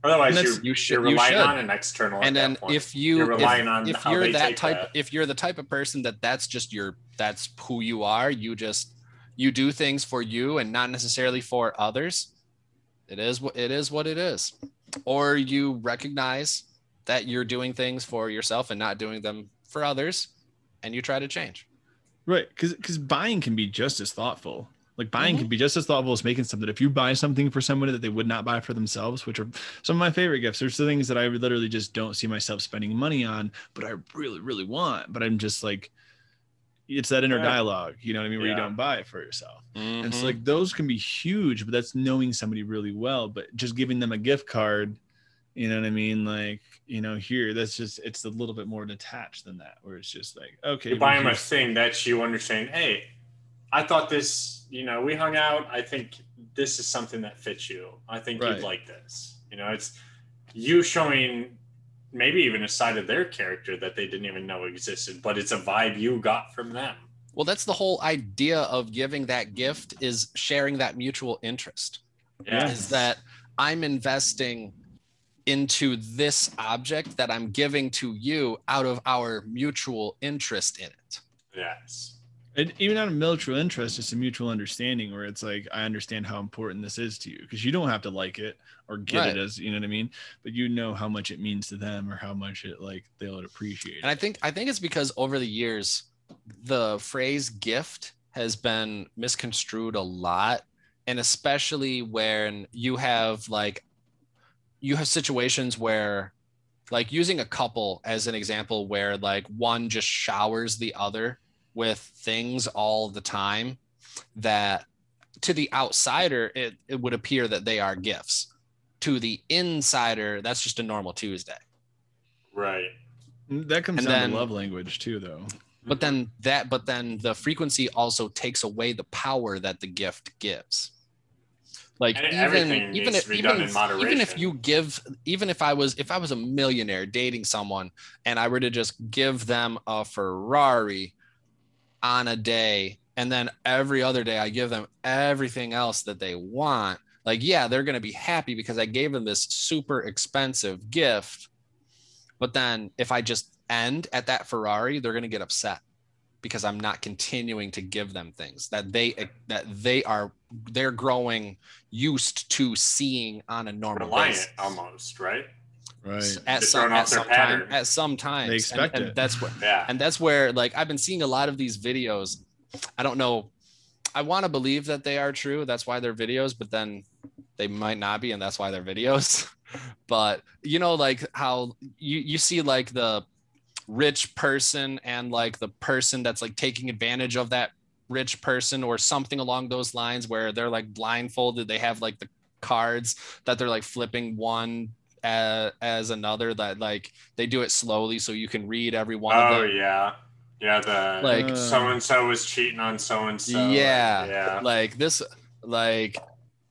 Otherwise, you're, you should- you're you relying should. on an external. and then if you You're if, on if you're that type that. if you're the type of person that that's just your that's who you are you just you do things for you and not necessarily for others it is what it is what it is or you recognize that you're doing things for yourself and not doing them for others and you try to change Right, because because buying can be just as thoughtful. Like buying Mhm. can be just as thoughtful as making something. If you buy something for somebody that they would not buy for themselves, which are some of my favorite gifts, there's the things that I literally just don't see myself spending money on, but I really, really want. But I'm just like, it's that inner dialogue, you know what I mean, where you don't buy it for yourself. And it's Mhm. like those can be huge, but that's knowing somebody really well. But just giving them a gift card, you know what I mean? Like, you know, here that's just it's a little bit more detached than that, where it's just like, okay, you well, buy them a thing that you understand. Hey, I thought this. You know, we hung out. I think this is something that fits you. I think Right. you'd like this. You know, it's you showing maybe even a side of their character that they didn't even know existed, but it's a vibe you got from them. well that's the whole idea of giving that gift is sharing that mutual interest Yeah. is that I'm investing into this object that I'm giving to you out of our mutual interest in it. Yes. And even out of mutual interest, it's a mutual understanding where it's like, I understand how important this is to you because you don't have to like it or get Right. it as, you know what I mean? But you know how much it means to them or how much it like they'll appreciate And I think I think it's because over the years the phrase gift has been misconstrued a lot and especially when you have like you have situations where like using a couple as an example where like one just showers the other with things all the time that to the outsider it, it would appear that they are gifts to the insider that's just a normal tuesday Right. Mm, that comes and down then- to love language too, though. but then that but then the frequency also takes away the power that the gift gives like And even even if even if, even if you give even if i was if i was a millionaire dating someone and i were to just give them a ferrari on a day and then every other day i give them everything else that they want like yeah they're going to be happy because i gave them this super expensive gift. But then if i just end at that ferrari they're going to get upset because I'm not continuing to give them things that they eh, that they are they're growing used to seeing on a normal Reliant basis. almost, right? Right. At They're some at their some time at some times. They expect and, and it. that's where Yeah. and that's where like I've been seeing a lot of these videos. I don't know. I want to believe that they are true. That's why they're videos, but then they might not be, and that's why they're videos. but you know, like how you you see like the rich person and like the person that's like taking advantage of that rich person or something along those lines where they're like blindfolded they have like the cards that they're like flipping one as, as another that like they do it slowly so you can read every one of Oh them yeah. Yeah, the Like- Uh, so and so was cheating on so and so. yeah Yeah. like this like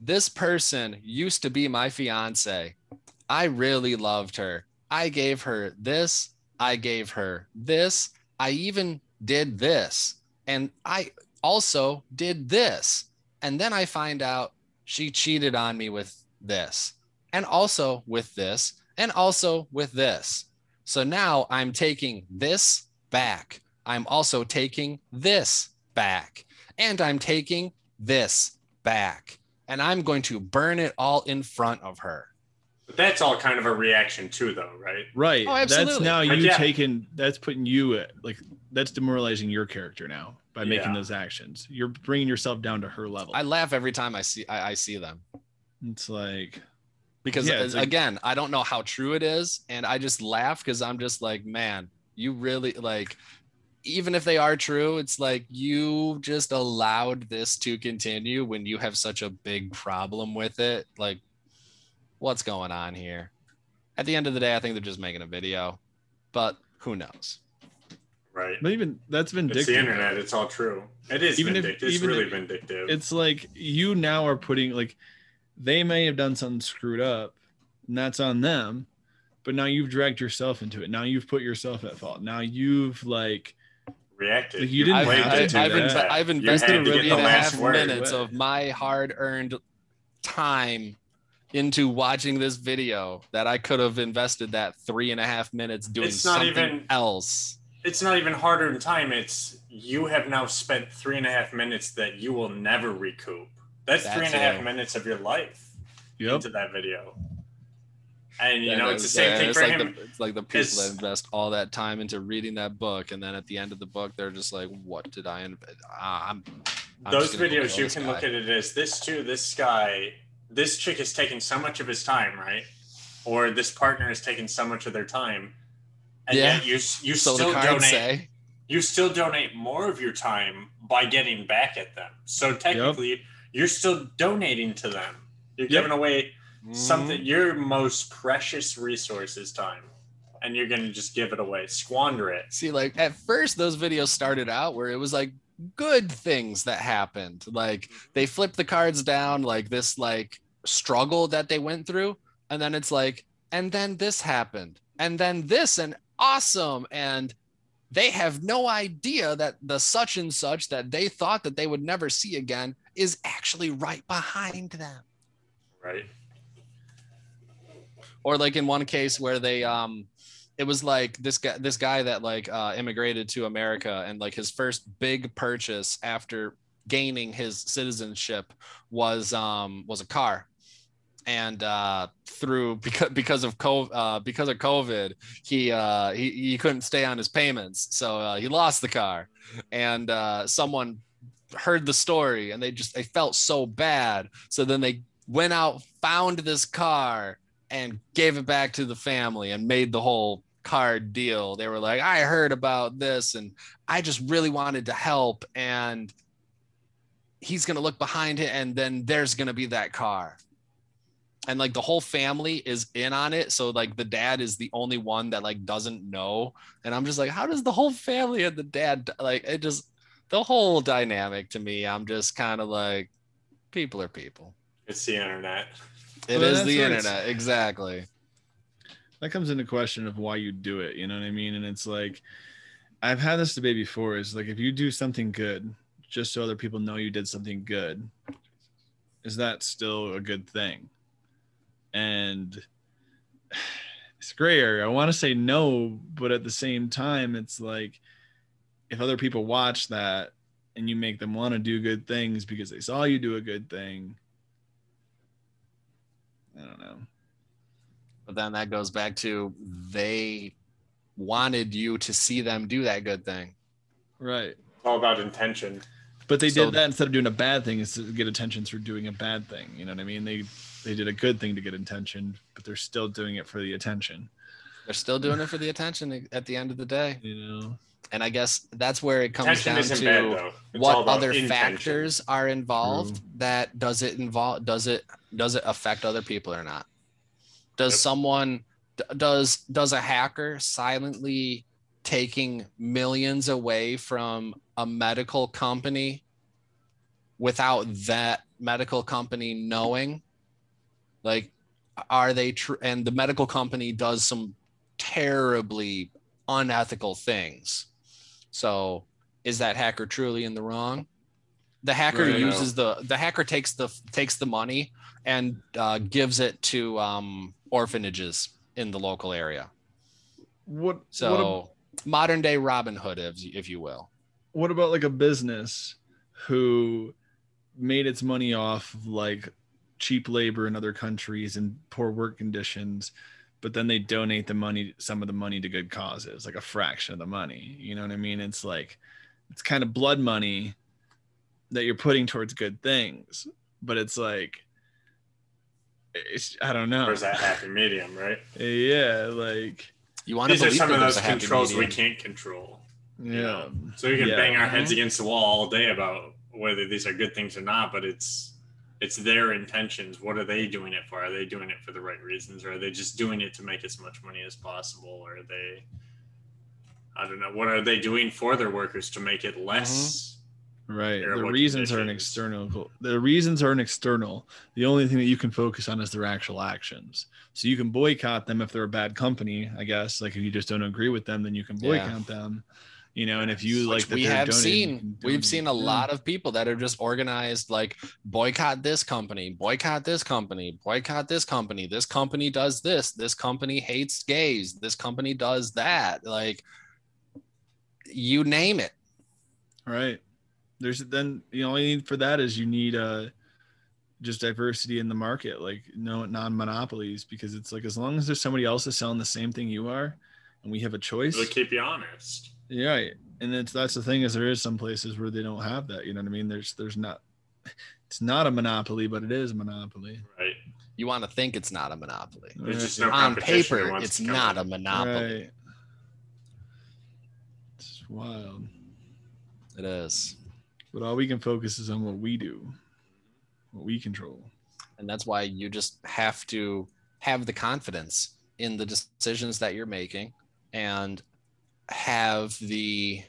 this person used to be my fiance i really loved her i gave her this i gave her this. I even did this. And i also did this. And then i find out she cheated on me with this. And also with this. And also with this. So now i'm taking this back. I'm also taking this back. And I'm taking this back. And I'm going to burn it all in front of her. But that's all kind of a reaction too, though, right? Right. Oh, absolutely. that's now you yeah. taking that's putting you at like that's demoralizing your character now by making those actions. You're bringing yourself down to her level. I laugh every time I see I, I see them it's like because Yeah, uh, it's like- again, I don't know how true it is and I just laugh because I'm just like, man, you really like even if they are true, it's like you just allowed this to continue when you have such a big problem with it. Like, what's going on here? At the end of the day, I think they're just making a video, but who knows? Right. but even that's vindictive. It's the internet. It's all true. It is Even if- vindictive. It's really if- vindictive. It's like you now are putting like they may have done something screwed up, and that's on them. But now you've dragged yourself into it. Now you've put yourself at fault. Now you've like reacted. Like, you didn't I've, have I, to it do I've, that. I've invested had to three get and the a half word. minutes of my hard-earned time into watching this video that I could have invested that three and a half minutes doing It's not something even- else. It's not even harder in time. It's you have now spent three and a half minutes that you will never recoup. That's, That's three and a half it. minutes of your life yep. into that video. And you Yeah, know, it's the same yeah, thing it's for like him. The, it's like the people It's- that invest all that time into reading that book, and then at the end of the book, they're just like, "What did I invest? Ah, I'm." I'm Those just gonna go videos, you can guy." look at it as this too. This guy, this chick is taking so much of his time, right? Or this partner is taking so much of their time, and Yeah. yet you you So still donate. say, you still donate more of your time by getting back at them. So technically, you're still donating to them. You're Yep. giving away something. "Mm, Your most precious resource is time, and you're gonna just give it away, squander it. See, like at first, those videos started out where it was like good things that happened. Like they flipped the cards down, like this like struggle that they went through, and then it's like, and then this happened, and then this, and awesome, and they have no idea that the such and such that they thought that they would never see again is actually right behind them. Right. or like in one case where they um it was like this guy this guy that like uh immigrated to america and like his first big purchase after gaining his citizenship was um was a car and uh through because because of COVID, uh because of covid he uh he, he couldn't stay on his payments so uh, he lost the car and uh someone heard the story and they just they felt so bad so then they went out found this car and gave it back to the family and made the whole card deal. They were like, I heard about this and I just really wanted to help. And he's going to look behind it and then there's going to be that car. And like the whole family is in on it. So like the dad is the only one that like doesn't know. And I'm just like, how does the whole family and the dad like it just the whole dynamic to me? I'm just kind of like, people are people. It's the internet. It Well, is the internet. Exactly. that comes into question of why you do it you know what i mean and it's like i've had this debate before is like if you do something good just so other people know you did something good is that still a good thing and it's a gray area i want to say no but at the same time it's like if other people watch that and you make them want to do good things because they saw you do a good thing, I don't know. But then that goes back to they wanted you to see them do that good thing. Right. It's all about intention. But they So- did that instead of doing a bad thing is to get attention through doing a bad thing. You know what I mean? They they did a good thing to get attention, but they're still doing it for the attention. They're still doing it for the attention at the end of the day. You know? And I guess that's where it comes Intention down to bad though. It's all what other intention. factors are involved that does it involve does it does it affect other people or not does Yep. someone does does a hacker silently taking millions away from a medical company without that medical company knowing like are they true and the medical company does some terribly unethical things. So is that hacker truly in the wrong? The hacker Right. uses the the hacker takes the takes the money and uh, gives it to um, orphanages in the local area. What so what, ab- modern day robin hood if, if you will. What about like a business who made its money off of like cheap labor in other countries and poor work conditions, but then they donate the money, some of the money to good causes, like a fraction of the money. You know what I mean? It's like it's kind of blood money that you're putting towards good things, but it's like it's I don't know. Where's that happy medium, right? Yeah, like you want to These are believe some of those a happy controls we can't control. yeah. So we can Yeah. bang our Mm-hmm. heads against the wall all day about whether these are good things or not, but it's it's their intentions. What are they doing it for? Are they doing it for the right reasons, or are they just doing it to make as much money as possible? Or are they, I don't know, what are they doing for their workers to make it less? Mm-hmm. Right. The what reasons are an external. The reasons are an external. The only thing that you can focus on is their actual actions. So you can boycott them if they're a bad company, I guess. Like if you just don't agree with them, then you can Yeah. boycott them. You know, and if you Which like that we have donating, seen can we've seen a Yeah. lot of people that are just organized like boycott this company boycott this company boycott this company this company does this this company hates gays this company does that like you name it Right. There's then you know all you need for that is you need uh just diversity in the market, like no non-monopolies, because it's like as long as there's somebody else that's selling the same thing you are, and we have a choice. It'll keep you honest. Yeah, right. and it's that's the thing is there is some places where they don't have that. You know what I mean? There's there's not. It's not a monopoly, but it is a monopoly. Right. you want to think it's not a monopoly There's just Right. no on paper it's not a monopoly Right. It's wild, it is but all we can focus is on what we do, what we control. and that's why you just have to have the confidence in the decisions that you're making and have the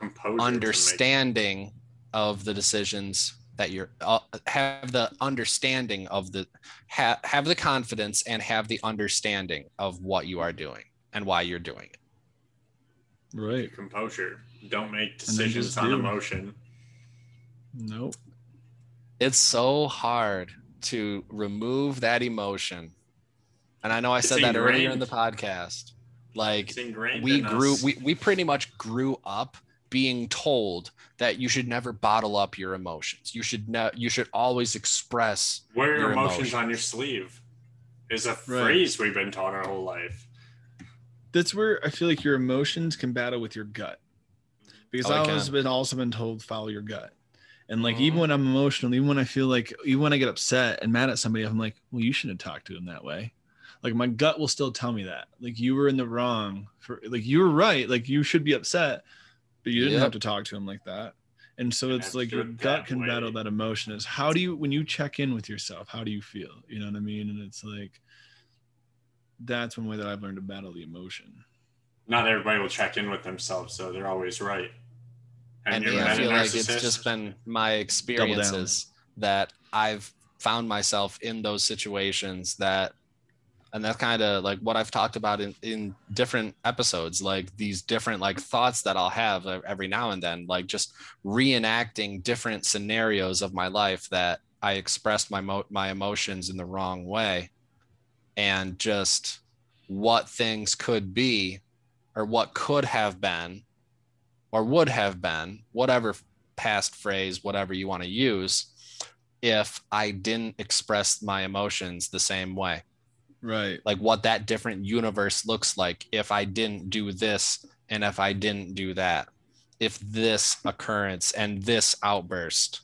composure understanding of the decisions that you're uh, have the understanding of the ha, have the confidence and have the understanding of what you are doing and why you're doing it Right. composure. Don't make decisions on do. emotion. Nope. it's so hard to remove that emotion and i know i It's said that earlier in the podcast like we grew us. we, we pretty much grew up being told that you should never bottle up your emotions you should ne- you should always express Wear your your emotions on your sleeve is a Right. phrase we've been taught our whole life. That's where I feel like your emotions can battle with your gut. Because Oh, I've always been also been told follow your gut. And like even Mhm. when I'm emotional, even when I feel like even when I get upset and mad at somebody, I'm like, well, you shouldn't have talked to him that way. Like my gut will still tell me that. Like you were in the wrong for like you were right. Like you should be upset, but you didn't Yep. have to talk to him like that. And so it's like your gut that can battle that emotion is how do you when you check in with yourself, how do you feel? You know what I mean? And it's like that's one way that I've learned to battle the emotion. Not everybody will check in with themselves, so they're always right. And, and you're yeah, I feel like it's just been my experiences that I've found myself in those situations that and that's kind of like what I've talked about in, in different episodes, like these different like thoughts that I'll have every now and then, like just reenacting different scenarios of my life that I expressed my mo- my emotions in the wrong way, and just what things could be, or what could have been, or would have been, whatever past phrase, whatever you want to use, if I didn't express my emotions the same way. Right. Like what that different universe looks like if I didn't do this and if I didn't do that. If this occurrence and this outburst.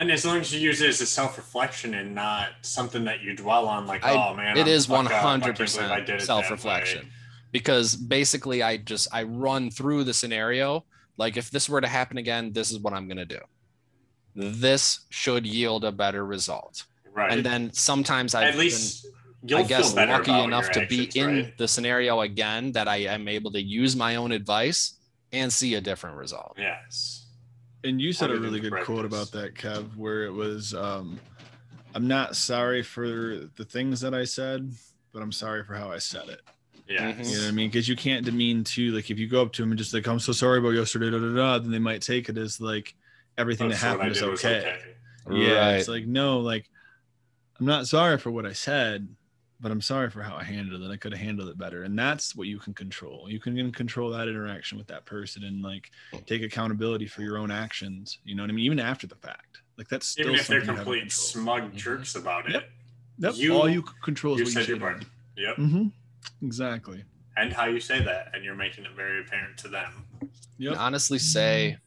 And as long as you use it as a self reflection and not something that you dwell on, like, I- oh man, it I'm is fucked up. I can't 100% believe I did it that self-reflection. because basically I just I run through the scenario like if this were to happen again this is what I'm going to do. This should yield a better result. Right. And then sometimes I've At least been, you'll I guess feel lucky enough your to be actions, in right? the scenario again that I am able to use my own advice and see a different result. Yes. And you said a really into good quote about that, Kev, where it was, um, "I'm not sorry for the things that I said, but I'm sorry for how I said it." Yes. Mhm. You know what I mean? Because you can't demean too. Like if you go up to them and just like, "I'm so sorry about yesterday," da, da, da, then they might take it as like everything Oh, that so what I happened is did was okay. Yeah, Right. it's like no, like I'm not sorry for what I said, but I'm sorry for how I handled it. I could have handled it better, and that's what you can control. You can control that interaction with that person and like take accountability for your own actions. You know what I mean? Even after the fact, like that's still Even if they're something you have complete control. smug Mhm. jerks about it, Yep. you- all you control is you what said you your part. Yep. Mm-hmm. Exactly. And how you say that, and you're making it very apparent to them. Yep. honestly say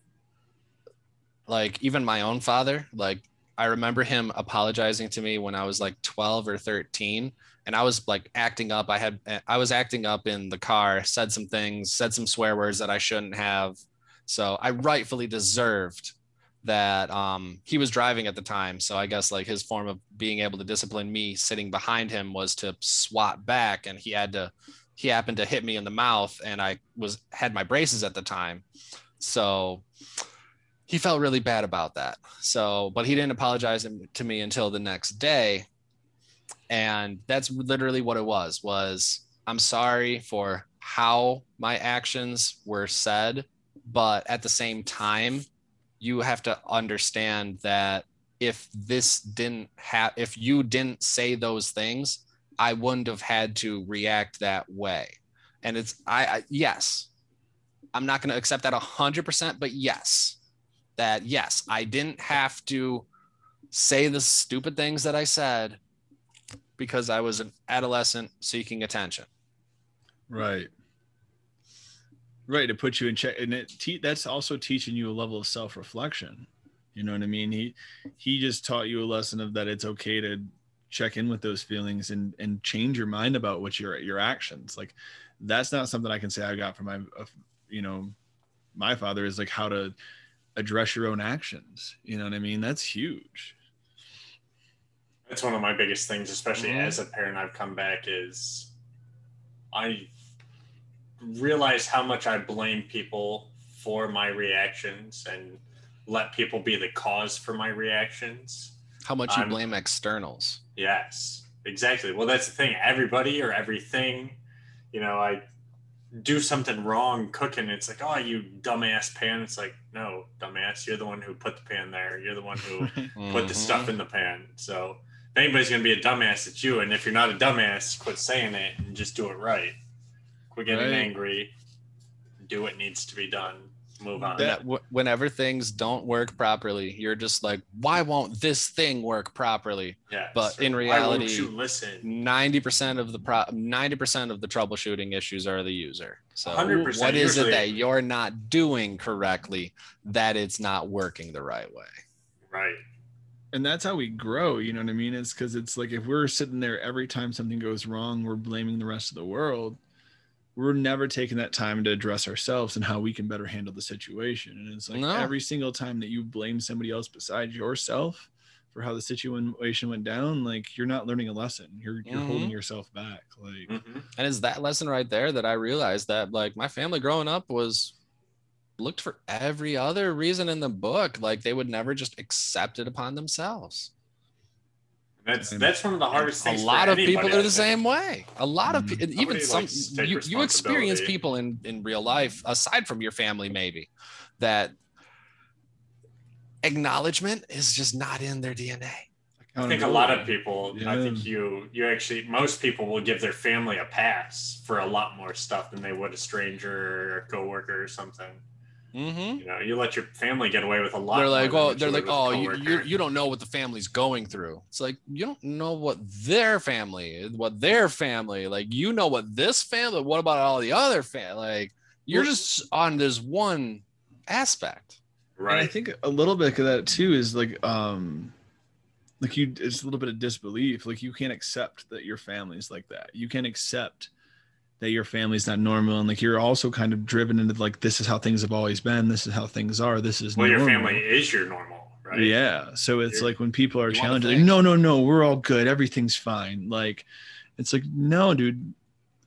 like even my own father like i remember him apologizing to me when i was like 12 or 13 and i was like acting up i had i was acting up in the car said some things said some swear words that i shouldn't have so i rightfully deserved that um he was driving at the time so i guess like his form of being able to discipline me sitting behind him was to swat back and he had to he happened to hit me in the mouth and i was had my braces at the time so he felt really bad about that. So, but he didn't apologize to me until the next day. And that's literally what it was was I'm sorry for how my actions were said, but at the same time, you have to understand that if this didn't have if you didn't say those things, I wouldn't have had to react that way. And it's I, I yes, I'm not going to accept that 100%, but yes, that yes, I didn't have to say the stupid things that I said because I was an adolescent seeking attention. Right. Right to put you in check, and it te- that's also teaching you a level of self-reflection. You know what I mean? He he just taught you a lesson of that it's okay to check in with those feelings and and change your mind about what your your actions. Like that's not something I can say I got from my you know my father is like how to address your own actions. You know what I mean? That's huge. That's one of my biggest things, especially Mhm. as a parent. I've come back is I realize how much I blame people for my reactions and let people be the cause for my reactions. How much you I'm- blame externals. Yes, exactly. Well, that's the thing. Everybody or everything, you know, I do something wrong cooking. It's like, oh, you dumbass pan. It's like, no, dumbass. You're the one who put the pan there. You're the one who put the stuff in the pan. So anybody's gonna be a dumbass, at you. And if you're not a dumbass, quit saying it and just do it right. Quit getting Right. angry. Do what needs to be done. Move on. That- Wh- Whenever things don't work properly, you're just like, why won't this thing work properly? yeah. but in reality- you listen? 90% of the pro 90% of the troubleshooting issues are the user. So 100% what is it that you're not doing correctly that it's not working the right way? Right. And that's how we grow you know what i mean it's because it's like if we're sitting there every time something goes wrong we're blaming the rest of the world we're never taking that time to address ourselves and how we can better handle the situation and it's like No. every single time that you blame somebody else besides yourself for how the situation went down like you're not learning a lesson you're you're holding yourself back like Mhm. And it's that lesson right there that I realized that like my family growing up was looked for every other reason in the book. Like they would never just accept it upon themselves. That's And- that's one of the hardest A things. for lot of people are the same way. A lot of Mhm. people, even some likes to take you, you experience people in in real life aside from your family maybe that acknowledgement is just not in their DNA. I think a lot of people. Yeah. I think you you actually most people will give their family a pass for a lot more stuff than they would a stranger or a coworker or something. Mm-hmm. You know, you let your family get away with a lot. They're like, more than oh, they're you like, would with a oh, you, coworker." you you don't know what the family's going through. It's like you don't know what their family, what their family, like you know what this family. What about all the other family? Like you're just on this one aspect. Right. And I think a little bit of that too is like um like you it's a little bit of disbelief. Like you can't accept that your family's like that. You can't accept that your family's not normal and like you're also kind of driven into like this is how things have always been. This is how things are. This is well, your family is your normal, right? Yeah. So it's You're- like when people are You wanna challenging, like, no, no, no, we're all good. Everything's fine. Like, it's like, no, dude,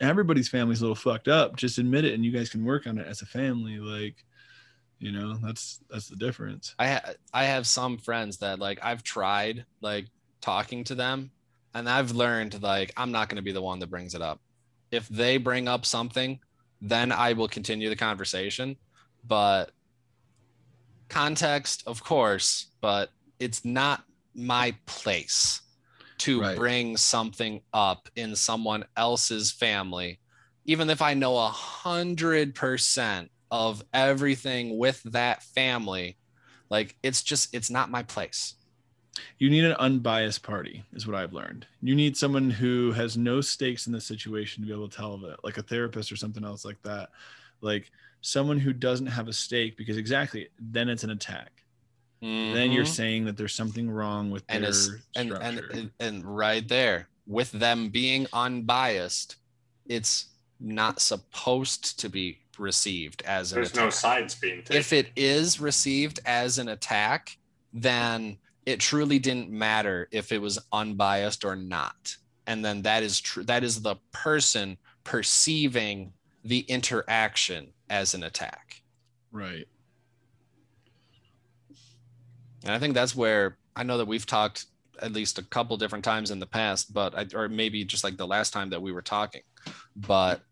everybody's family's a little fucked up. Just admit it and you guys can work on it as a family. Like, you know, that's that's the difference. I ha- I have some friends that like I've tried like talking to them, and I've learned like I'm not going to be the one that brings it up. If they bring up something, then I will continue the conversation. But context, of course, but it's not my place to Right. bring something up in someone else's family, even if I know a hundred percent of everything with that family. Like it's just it's not my place. You need an unbiased party, is what I've learned. You need someone who has no stakes in the situation to be able to tell it, like a therapist or something else like that. Like someone who doesn't have a stake, because exactly then it's an attack. Then you're Mhm. saying that there's something wrong with and their it's, and, and structure. and and right there with them being unbiased, it's not supposed to be received as an attack. There's no sides being taken. if it is received as an attack, then it truly didn't matter if it was unbiased or not. And then that is true. That is the person perceiving the interaction as an attack. right. And I think that's where I know that we've talked at least a couple different times in the past, but I, or maybe just like the last time that we were talking, but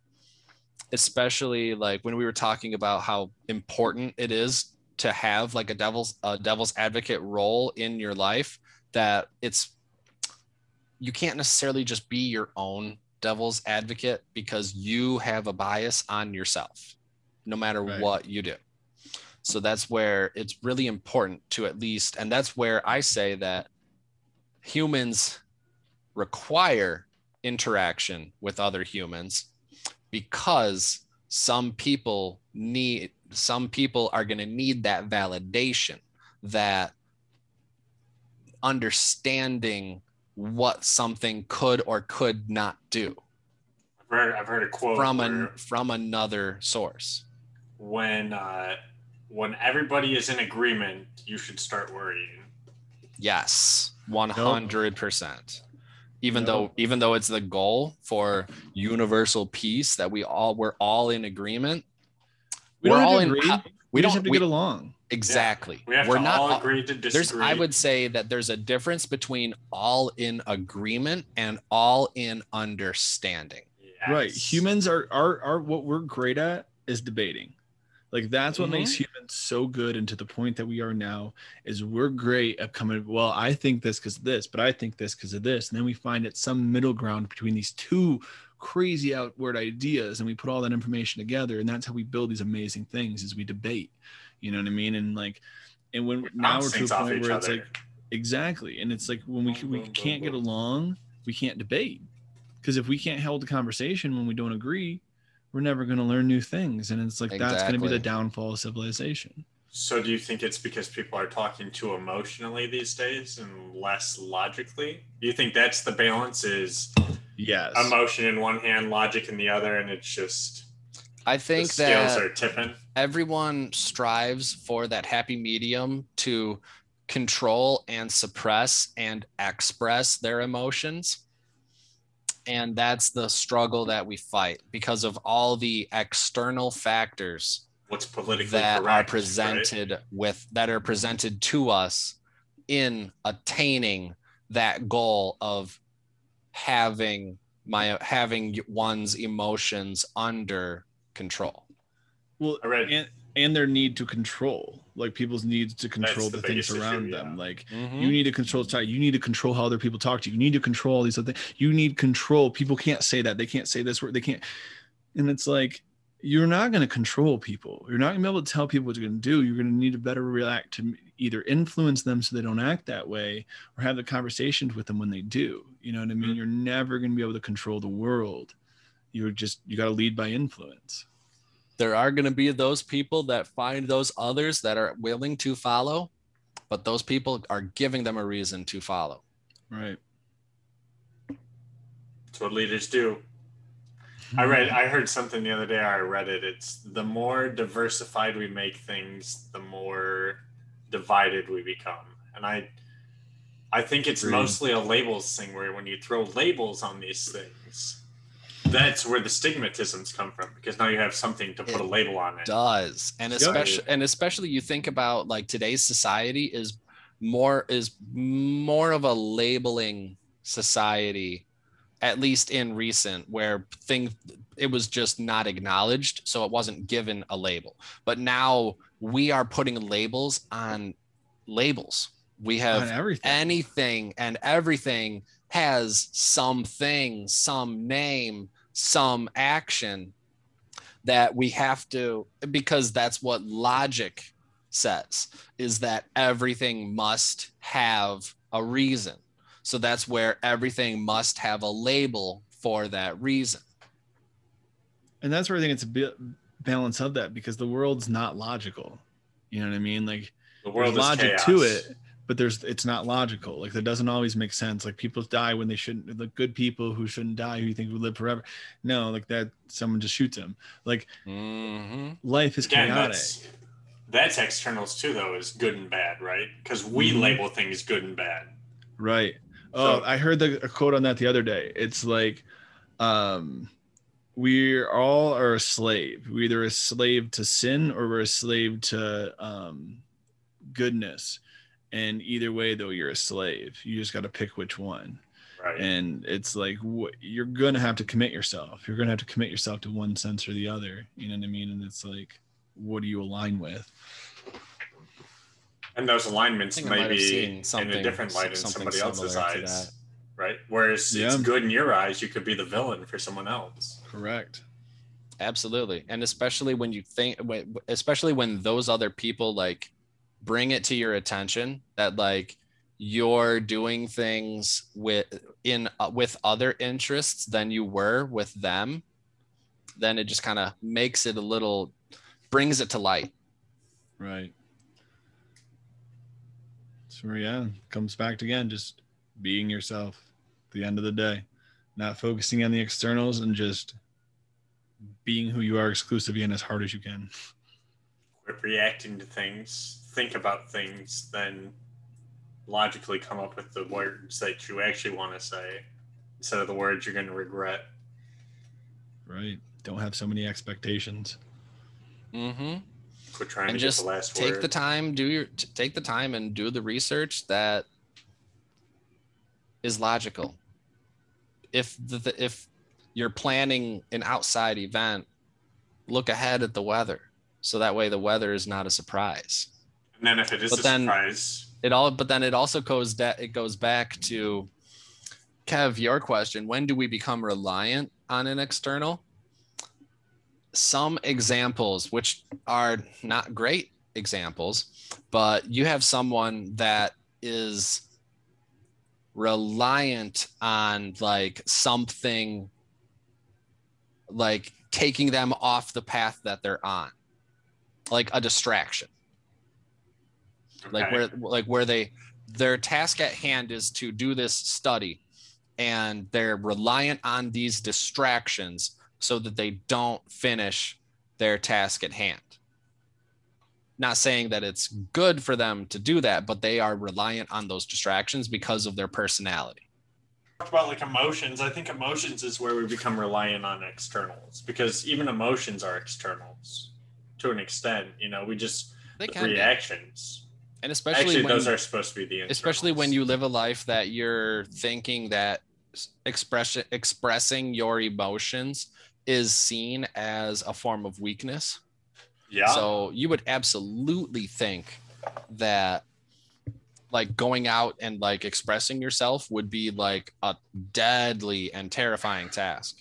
especially like when we were talking about how important it is to have like a devil's a devil's advocate role in your life that it's you can't necessarily just be your own devil's advocate because you have a bias on yourself no matter Right. what you do so that's where it's really important to at least and that's where i say that humans require interaction with other humans because some people need some people are going to need that validation that understanding what something could or could not do I've heard, I've heard a quote from an from another source when uh, when everybody is in agreement, you should start worrying. yes 100% even Nope. though even though it's the goal for universal peace that we all we're all in agreement We we're all to in agree. we, we don't have to we- get along. exactly We have we're to not all all- agree to there's i would say that there's a difference between all in agreement and all in understanding Right. Humans are are are what we're great at is debating. Like that's what makes Mm-hmm. humans so good and to the point that we are now is we're great at coming well I think this cuz of this but I think this cuz of this and then we find it some middle ground between these two crazy outward ideas and we put all that information together and that's how we build these amazing things is we debate. You know what I mean? And like and when We now we're to a point where it's other. like exactly and it's like when we Boom, we boom, can't boom, get boom. along we can't debate because if we can't hold a conversation when we don't agree we're never going to learn new things and it's like that's going to be the downfall of civilization So do you think it's because people are talking too emotionally these days and less logically? Do you think that's the balance is yes emotion in one hand, logic in the other, and it's just i the think scales that are tipping? everyone strives for that happy medium to control and suppress and express their emotions. And that's the struggle that we fight because of all the external factors What's politically that correct, are right? presented with that are presented to us in attaining that goal of having my having one's emotions under control. well and and their need to control like people's needs to control the the, things biggest issue, around yeah. them like Mhm. you need to control time you need to control how other people talk to you you need to control all these other things you need control people can't say that they can't say this word they can't and it's like you're not going to control people. You're not going to be able to tell people what you're going to do. You're going to need to better react to either influence them so they don't act that way or have the conversations with them when they do. You know what I mean? Mm-hmm. You're never going to be able to control the world. You're just, you got to lead by influence. There are going to be those people that find those others that are willing to follow, but those people are giving them a reason to follow. Right. That's what leaders do. I read I heard something the other day I read it. It's the more diversified we make things, the more divided we become. And I I think it's mostly a labels thing where when you throw labels on these things, that's where the stigmatisms come from because now you have something to put it a label on it. Does. And especially and especially you think about like today's society is more is more of a labeling society at least in recent where things it was just not acknowledged so it wasn't given a label but now we are putting labels on labels we have everything. anything and everything has something some name some action that we have to because that's what logic says is that everything must have a reason so that's where everything must have a label for that reason. And that's where I think it's a bit balance of that because the world's not logical. You know what I mean? Like the world there's logic chaos. to it, but there's it's not logical. Like that doesn't always make sense. Like people die when they shouldn't. The good people who shouldn't die, who you think would live forever. No, like that someone just shoots them. Like mm-hmm. life is Again, chaotic. That's, that's, externals too, though, is good and bad, right? Because we mm-hmm. label things good and bad. Right. Oh, so, I heard the a quote on that the other day. It's like, um, we all are a slave. We're either a slave to sin or we're a slave to um, goodness. And either way, though, you're a slave. You just got to pick which one. Right. And it's like wh- you're gonna have to commit yourself. You're gonna have to commit yourself to one sense or the other. You know what I mean? And it's like, what do you align with? and those alignments may be in a different light in somebody else's eyes right? Whereas yeah. it's good in your eyes you could be the villain for someone else. Correct. Absolutely. And especially when you think especially when those other people like bring it to your attention that like you're doing things with in uh, with other interests than you were with them then it just kind of makes it a little brings it to light. Right. So yeah, comes back to again, just being yourself. at the end of the day, not focusing on the externals and just being who you are exclusively and as hard as you can. Quit reacting to things, think about things, then logically come up with the words that you actually want to say instead of the words you're going to regret. Right. Don't have so many expectations. Mm-hmm quit trying and to just get the last take word. the time do your take the time and do the research that is logical. If the, if you're planning an outside event look ahead at the weather. So that way the weather is not a surprise. And then if it is but a then surprise it all but then it also goes that it goes back to kev your question when do we become reliant on an external? Some examples, which are not great examples, but you have someone that is reliant on like something like taking them off the path that they're on like a distraction okay. like where like where they their task at hand is to do this study and they're reliant on these distractions so that they don't finish their task at hand. Not saying that it's good for them to do that, but they are reliant on those distractions because of their personality. Talk about like emotions. I think emotions is where we become reliant on externals because even emotions are externals to an extent. You know, we just they can reactions. Be. And especially Actually, when, those are supposed to be the internals. especially when you live a life that you're thinking that expression expressing your emotions is seen as a form of weakness. Yeah. So you would absolutely think that like going out and like expressing yourself would be like a deadly and terrifying task.